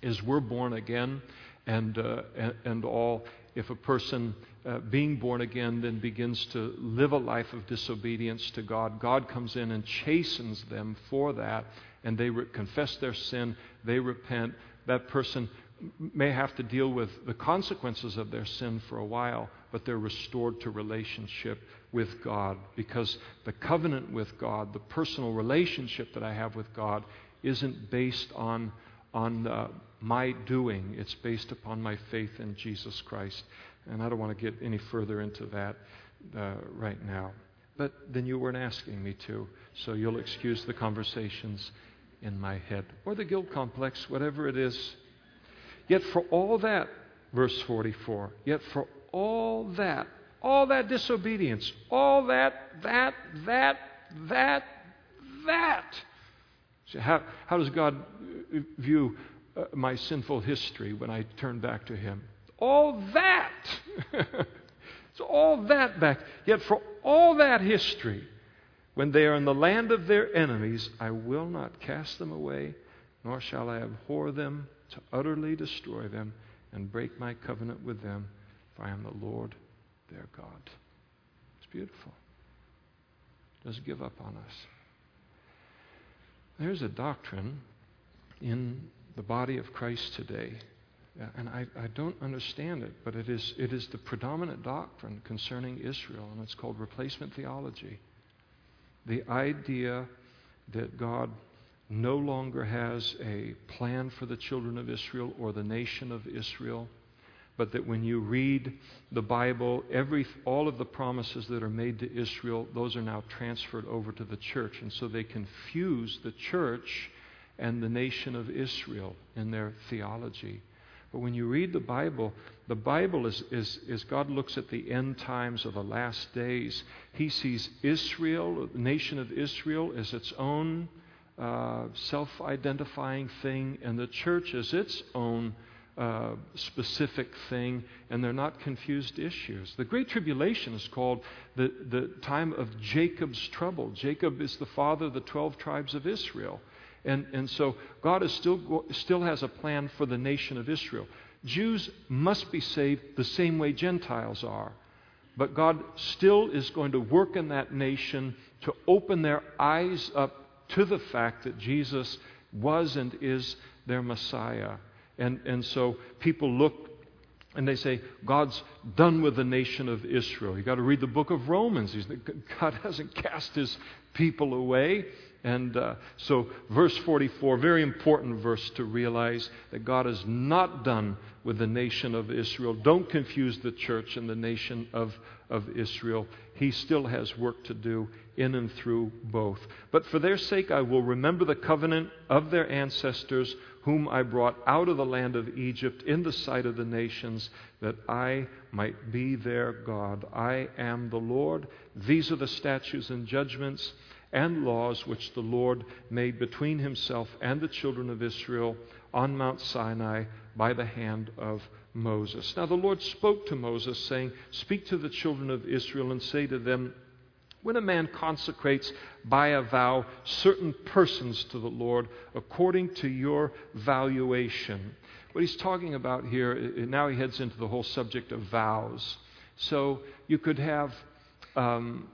as we're born again and, uh, and, and all, if a person uh, being born again then begins to live a life of disobedience to God, God comes in and chastens them for that, and they re- confess their sin, they repent. That person may have to deal with the consequences of their sin for a while, but they're restored to relationship with God because the covenant with God, the personal relationship that I have with God, isn't based on, on uh, my doing, it's based upon my faith in Jesus Christ. And I don't want to get any further into that uh, right now. But then you weren't asking me to, so you'll excuse the conversations in my head or the guilt complex, whatever it is. Yet for all that, verse 44, yet for all that, all that disobedience, all that, that, that, that, that. So how, how does God view uh, my sinful history when I turn back to Him? All that. it's all that back. Yet for all that history, when they are in the land of their enemies, I will not cast them away, nor shall I abhor them to utterly destroy them and break my covenant with them, for I am the Lord their God. It's beautiful. Doesn't give up on us. There's a doctrine in the body of Christ today and I, I don't understand it, but it is, it is the predominant doctrine concerning Israel, and it's called replacement theology. The idea that God no longer has a plan for the children of Israel or the nation of Israel, but that when you read the Bible, every, all of the promises that are made to Israel, those are now transferred over to the church. And so they confuse the church and the nation of Israel in their theology. But when you read the Bible, the Bible is, is, is God looks at the end times of the last days. He sees Israel, the nation of Israel, as its own uh, self identifying thing, and the church as its own uh, specific thing, and they're not confused issues. The Great Tribulation is called the, the time of Jacob's trouble. Jacob is the father of the 12 tribes of Israel. And, and so God is still, still has a plan for the nation of Israel. Jews must be saved the same way Gentiles are. But God still is going to work in that nation to open their eyes up to the fact that Jesus was and is their Messiah. And, and so people look and they say, God's done with the nation of Israel. You've got to read the book of Romans. He's, God hasn't cast his people away. And uh, so, verse 44, very important verse to realize that God is not done with the nation of Israel. Don't confuse the church and the nation of, of Israel. He still has work to do in and through both. But for their sake, I will remember the covenant of their ancestors, whom I brought out of the land of Egypt in the sight of the nations, that I might be their God. I am the Lord. These are the statutes and judgments and laws which the Lord made between himself and the children of Israel on Mount Sinai by the hand of Moses. Now the Lord spoke to Moses, saying, Speak to the children of Israel and say to them, when a man consecrates by a vow certain persons to the Lord according to your valuation. What he's talking about here, now he heads into the whole subject of vows. So you could have um,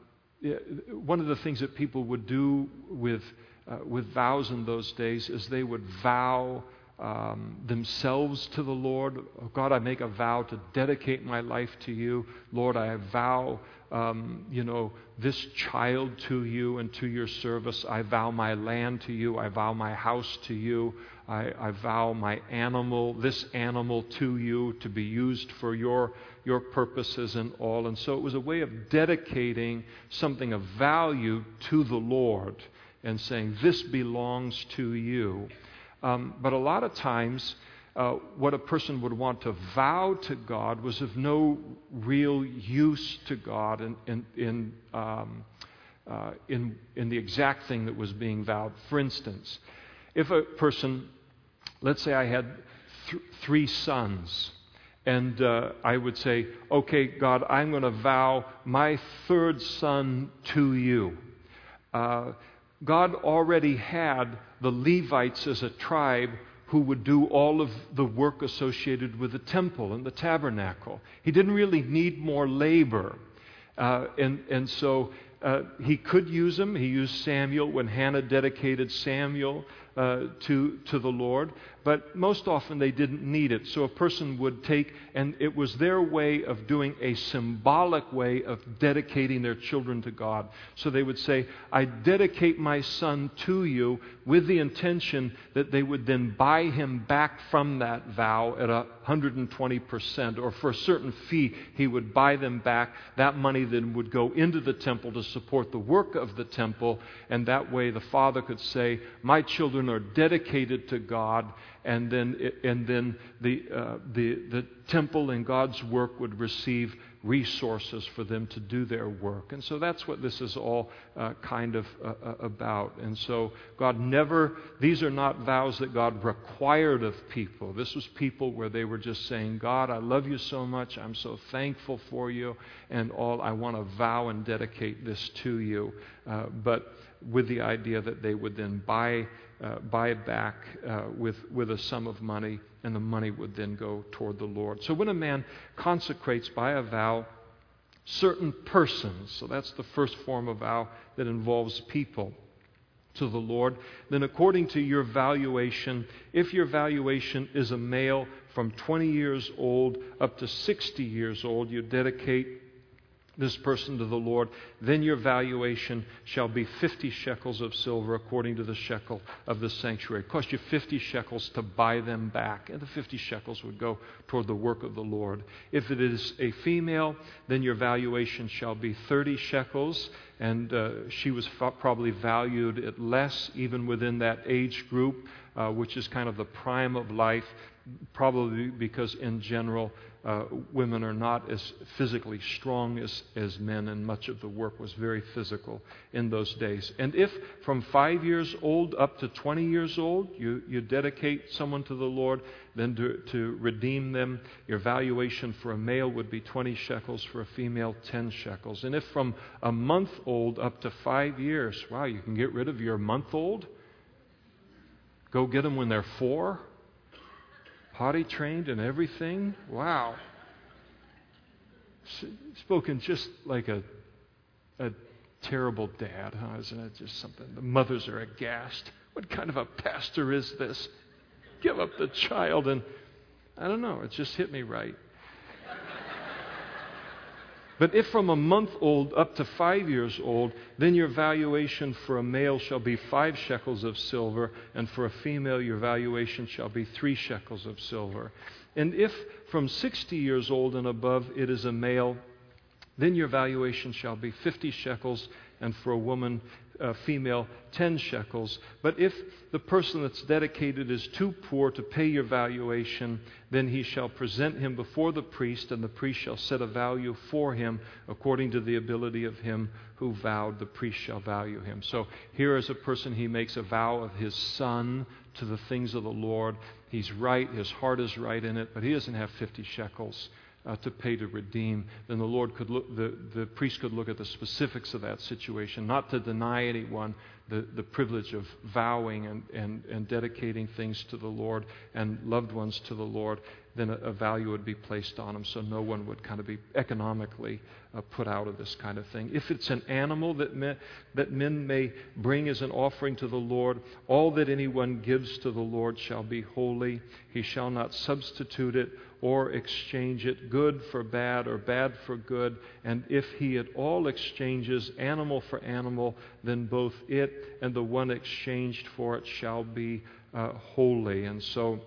one of the things that people would do with, uh, with vows in those days is they would vow um, themselves to the Lord. Oh, God, I make a vow to dedicate my life to you. Lord, I vow, um, you know, this child to you and to your service. I vow my land to you. I vow my house to you. I, I vow my animal, this animal to you to be used for your, your purposes and all. And so it was a way of dedicating something of value to the Lord and saying, This belongs to you. Um, but a lot of times, uh, what a person would want to vow to God was of no real use to God in, in, in, um, uh, in, in the exact thing that was being vowed. For instance, if a person, let's say I had th- three sons, and uh, I would say, okay, God, I'm going to vow my third son to you. Uh, God already had the Levites as a tribe who would do all of the work associated with the temple and the tabernacle. He didn't really need more labor. Uh, and, and so uh, he could use them. He used Samuel when Hannah dedicated Samuel uh, to, to the Lord, but most often they didn't need it. So a person would take, and it was their way of doing a symbolic way of dedicating their children to God. So they would say, I dedicate my son to you with the intention that they would then buy him back from that vow at a 120%, or for a certain fee, he would buy them back. That money then would go into the temple to support the work of the temple, and that way the father could say, My children are dedicated to God and then, and then the, uh, the, the temple and God's work would receive resources for them to do their work. And so that's what this is all uh, kind of uh, uh, about. And so God never, these are not vows that God required of people. This was people where they were just saying, God, I love you so much. I'm so thankful for you. And all, I want to vow and dedicate this to you. Uh, but with the idea that they would then buy uh, buy back uh, with, with a sum of money, and the money would then go toward the Lord. So when a man consecrates by a vow certain persons, so that's the first form of vow that involves people to the Lord, then according to your valuation, if your valuation is a male from 20 years old up to 60 years old, you dedicate this person to the Lord, then your valuation shall be 50 shekels of silver according to the shekel of the sanctuary. It cost you 50 shekels to buy them back, and the 50 shekels would go toward the work of the Lord. If it is a female, then your valuation shall be 30 shekels, and uh, she was f- probably valued at less even within that age group, uh, which is kind of the prime of life, probably because in general, uh, women are not as physically strong as, as men, and much of the work was very physical in those days. And if from five years old up to 20 years old you, you dedicate someone to the Lord, then to, to redeem them, your valuation for a male would be 20 shekels, for a female, 10 shekels. And if from a month old up to five years, wow, you can get rid of your month old? Go get them when they're four? Potty trained and everything. Wow. Spoken just like a, a terrible dad, huh? Isn't it just something? The mothers are aghast. What kind of a pastor is this? Give up the child. And I don't know, it just hit me right. But if from a month old up to five years old, then your valuation for a male shall be five shekels of silver, and for a female your valuation shall be three shekels of silver. And if from 60 years old and above it is a male, then your valuation shall be 50 shekels, and for a woman uh, female 10 shekels. But if the person that's dedicated is too poor to pay your valuation, then he shall present him before the priest, and the priest shall set a value for him according to the ability of him who vowed. The priest shall value him. So here is a person, he makes a vow of his son to the things of the Lord. He's right, his heart is right in it, but he doesn't have 50 shekels uh, to pay to redeem, then the Lord could look, the, the priest could look at the specifics of that situation, not to deny anyone the, the privilege of vowing and, and, and dedicating things to the Lord and loved ones to the Lord. then a, a value would be placed on them so no one would kind of be economically uh, put out of this kind of thing. If it's an animal that men, that men may bring as an offering to the Lord, all that anyone gives to the Lord shall be holy. He shall not substitute it or exchange it, good for bad or bad for good. And if he at all exchanges animal for animal, then both it and the one exchanged for it shall be uh, holy. And so,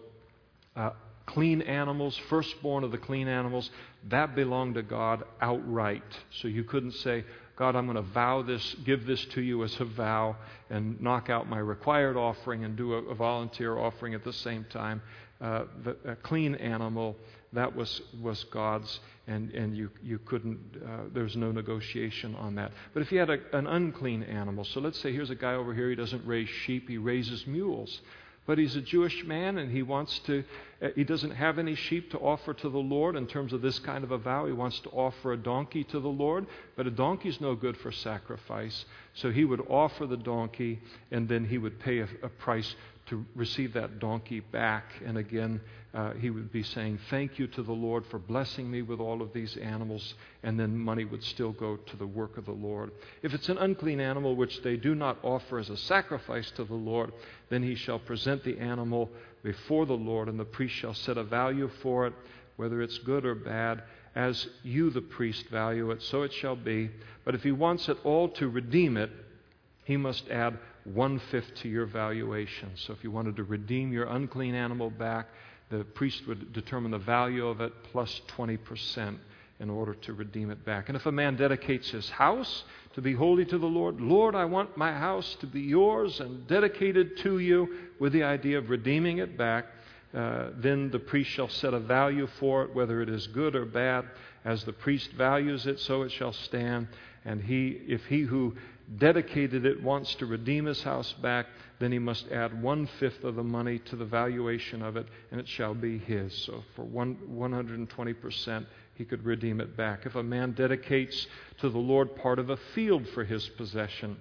uh, clean animals, firstborn of the clean animals, that belonged to God outright. So you couldn't say, God, I'm going to vow this, give this to you as a vow, and knock out my required offering and do a, a volunteer offering at the same time. Uh, the, a clean animal, that was, was God's, and, and you, you couldn't, uh, was no negotiation on that. But if you had a, an unclean animal, so let's say here's a guy over here, he doesn't raise sheep, he raises mules. But he's a Jewish man and he wants to, uh, he doesn't have any sheep to offer to the Lord in terms of this kind of a vow. He wants to offer a donkey to the Lord, but a donkey's no good for sacrifice. So he would offer the donkey and then he would pay a, a price to receive that donkey back. And again, uh, he would be saying, Thank you to the Lord for blessing me with all of these animals. And then money would still go to the work of the Lord. If it's an unclean animal which they do not offer as a sacrifice to the Lord, then he shall present the animal before the Lord, and the priest shall set a value for it, whether it's good or bad. As you, the priest, value it, so it shall be. But if he wants at all to redeem it, he must add one fifth to your valuation. So if you wanted to redeem your unclean animal back, the priest would determine the value of it plus 20% in order to redeem it back. And if a man dedicates his house to be holy to the Lord, Lord, I want my house to be yours and dedicated to you with the idea of redeeming it back, uh, then the priest shall set a value for it, whether it is good or bad. As the priest values it, so it shall stand. And he, if he who dedicated it wants to redeem his house back, then he must add one fifth of the money to the valuation of it, and it shall be his. So for one, 120%, he could redeem it back. If a man dedicates to the Lord part of a field for his possession,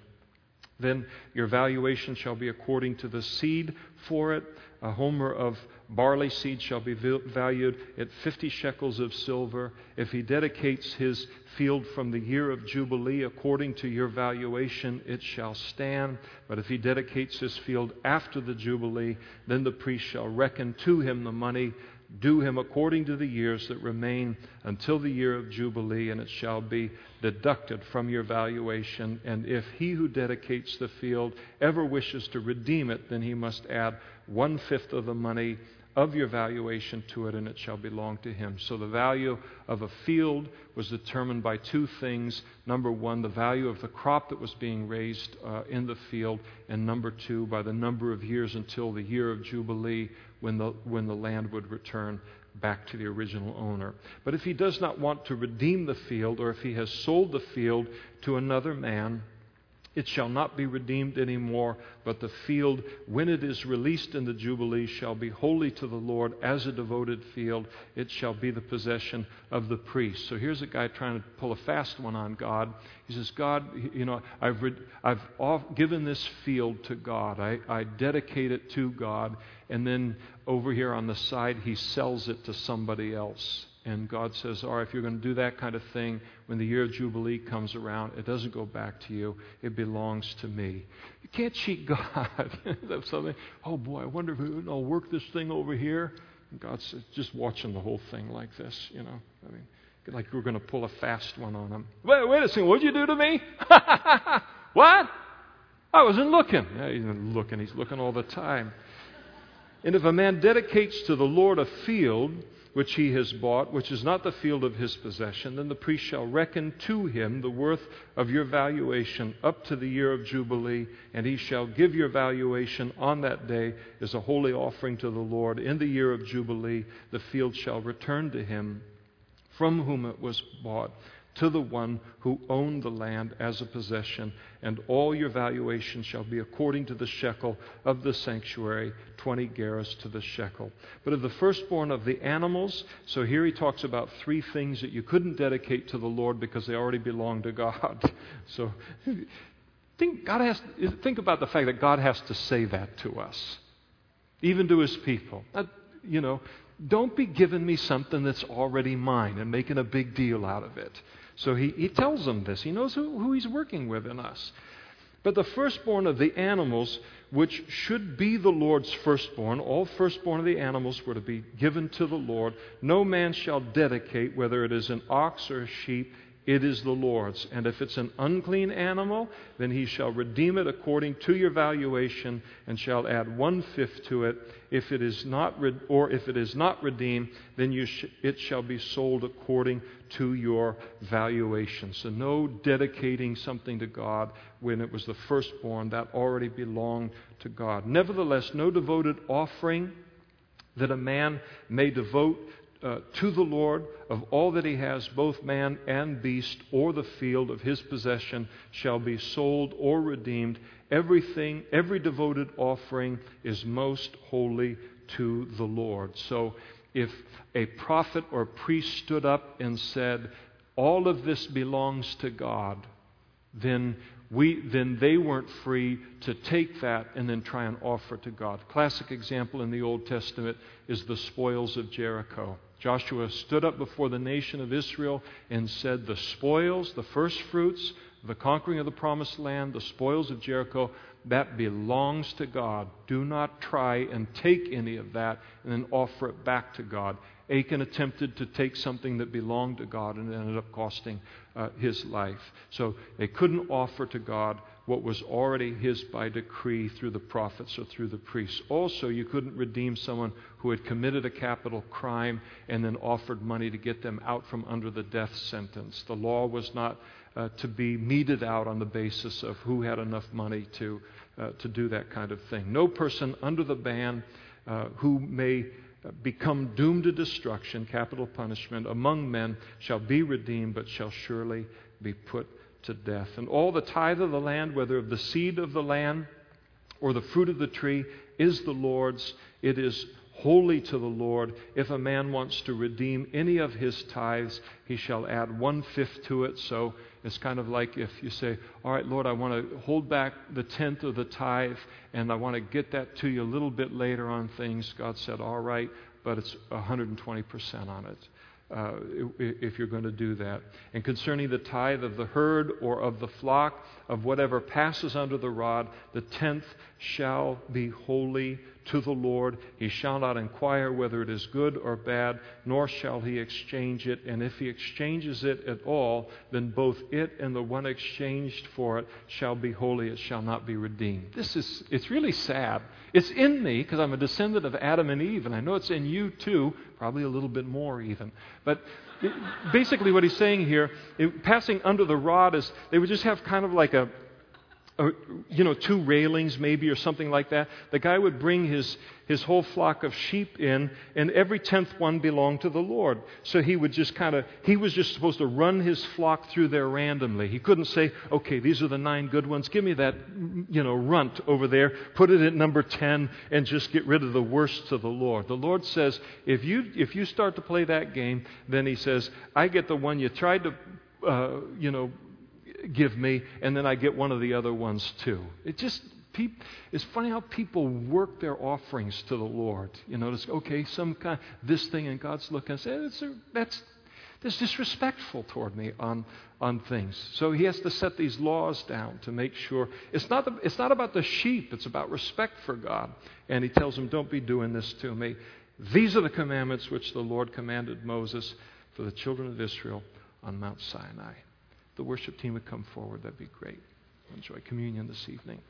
then your valuation shall be according to the seed for it. A homer of barley seed shall be valued at 50 shekels of silver. If he dedicates his field from the year of Jubilee according to your valuation, it shall stand. But if he dedicates his field after the Jubilee, then the priest shall reckon to him the money due him according to the years that remain until the year of Jubilee, and it shall be deducted from your valuation. And if he who dedicates the field ever wishes to redeem it, then he must add one fifth of the money of your valuation to it, and it shall belong to him. So the value of a field was determined by two things. Number one, the value of the crop that was being raised uh, in the field, and number two, by the number of years until the year of Jubilee when the, when the land would return back to the original owner. But if he does not want to redeem the field, or if he has sold the field to another man, it shall not be redeemed any more, but the field, when it is released in the Jubilee, shall be holy to the Lord as a devoted field. It shall be the possession of the priest. So here's a guy trying to pull a fast one on God. He says, God, you know, I've, re- I've off- given this field to God, I, I dedicate it to God, and then over here on the side, he sells it to somebody else. And God says, All right, if you're going to do that kind of thing, when the year of Jubilee comes around, it doesn't go back to you. It belongs to me. You can't cheat God. That's something, oh boy, I wonder if I'll work this thing over here. And God's just watching the whole thing like this, you know. I mean, like we're going to pull a fast one on him. Wait, wait a second, what'd you do to me? what? I wasn't looking. Yeah, he's looking. He's looking all the time. And if a man dedicates to the Lord a field, which he has bought, which is not the field of his possession, then the priest shall reckon to him the worth of your valuation up to the year of Jubilee, and he shall give your valuation on that day as a holy offering to the Lord. In the year of Jubilee, the field shall return to him from whom it was bought to the one who owned the land as a possession, and all your valuation shall be according to the shekel of the sanctuary, 20 gerahs to the shekel. But of the firstborn of the animals, so here he talks about three things that you couldn't dedicate to the Lord because they already belong to God. So think, God has, think about the fact that God has to say that to us, even to his people. Uh, you know, don't be giving me something that's already mine and making a big deal out of it. So he, he tells them this. He knows who, who he's working with in us. But the firstborn of the animals, which should be the Lord's firstborn, all firstborn of the animals were to be given to the Lord. No man shall dedicate, whether it is an ox or a sheep, it is the Lord's. And if it's an unclean animal, then he shall redeem it according to your valuation and shall add one fifth to it. If it is not, re- or if it is not redeemed, then sh- it shall be sold according to your valuation. So no dedicating something to God when it was the firstborn that already belonged to God. Nevertheless, no devoted offering that a man may devote uh, to the Lord of all that he has, both man and beast, or the field of his possession, shall be sold or redeemed. Everything, every devoted offering is most holy to the Lord. So if a prophet or priest stood up and said, All of this belongs to God, then we, then they weren't free to take that and then try and offer to God. Classic example in the Old Testament is the spoils of Jericho. Joshua stood up before the nation of Israel and said, The spoils, the first fruits, the conquering of the promised land, the spoils of Jericho, that belongs to God. Do not try and take any of that and then offer it back to God. Achan attempted to take something that belonged to God and it ended up costing uh, his life. So they couldn't offer to God what was already his by decree through the prophets or through the priests. Also, you couldn't redeem someone who had committed a capital crime and then offered money to get them out from under the death sentence. The law was not uh, to be meted out on the basis of who had enough money to, uh, to do that kind of thing. No person under the ban uh, who may become doomed to destruction, capital punishment, among men shall be redeemed, but shall surely be put to death. And all the tithe of the land, whether of the seed of the land or the fruit of the tree, is the Lord's. It is holy to the Lord. If a man wants to redeem any of his tithes, he shall add one fifth to it. So it's kind of like if you say, All right, Lord, I want to hold back the tenth of the tithe, and I want to get that to you a little bit later on things. God said, All right, but it's 120% on it uh, if you're going to do that. And concerning the tithe of the herd or of the flock, of whatever passes under the rod, the tenth shall be holy to the Lord. He shall not inquire whether it is good or bad, nor shall he exchange it. And if he exchanges it at all, then both it and the one exchanged for it shall be holy. It shall not be redeemed. This is, it's really sad. It's in me because I'm a descendant of Adam and Eve, and I know it's in you too, probably a little bit more even. But basically, what he's saying here, passing under the rod is they would just have kind of like a, or, you know, two railings maybe or something like that. The guy would bring his, his whole flock of sheep in, and every tenth one belonged to the Lord. So he would just kind of, he was just supposed to run his flock through there randomly. He couldn't say, okay, these are the nine good ones. Give me that, you know, runt over there, put it at number 10, and just get rid of the worst to the Lord. The Lord says, if you, if you start to play that game, then he says, I get the one you tried to, uh, you know, give me, and then I get one of the other ones too. It just, it's funny how people work their offerings to the Lord. You notice, okay, some kind, this thing, and God's looking and say, that's, that's, that's disrespectful toward me on, on things. So he has to set these laws down to make sure. It's not, the, it's not about the sheep, it's about respect for God. And he tells them, don't be doing this to me. These are the commandments which the Lord commanded Moses for the children of Israel on Mount Sinai the worship team would come forward, that'd be great. Enjoy communion this evening.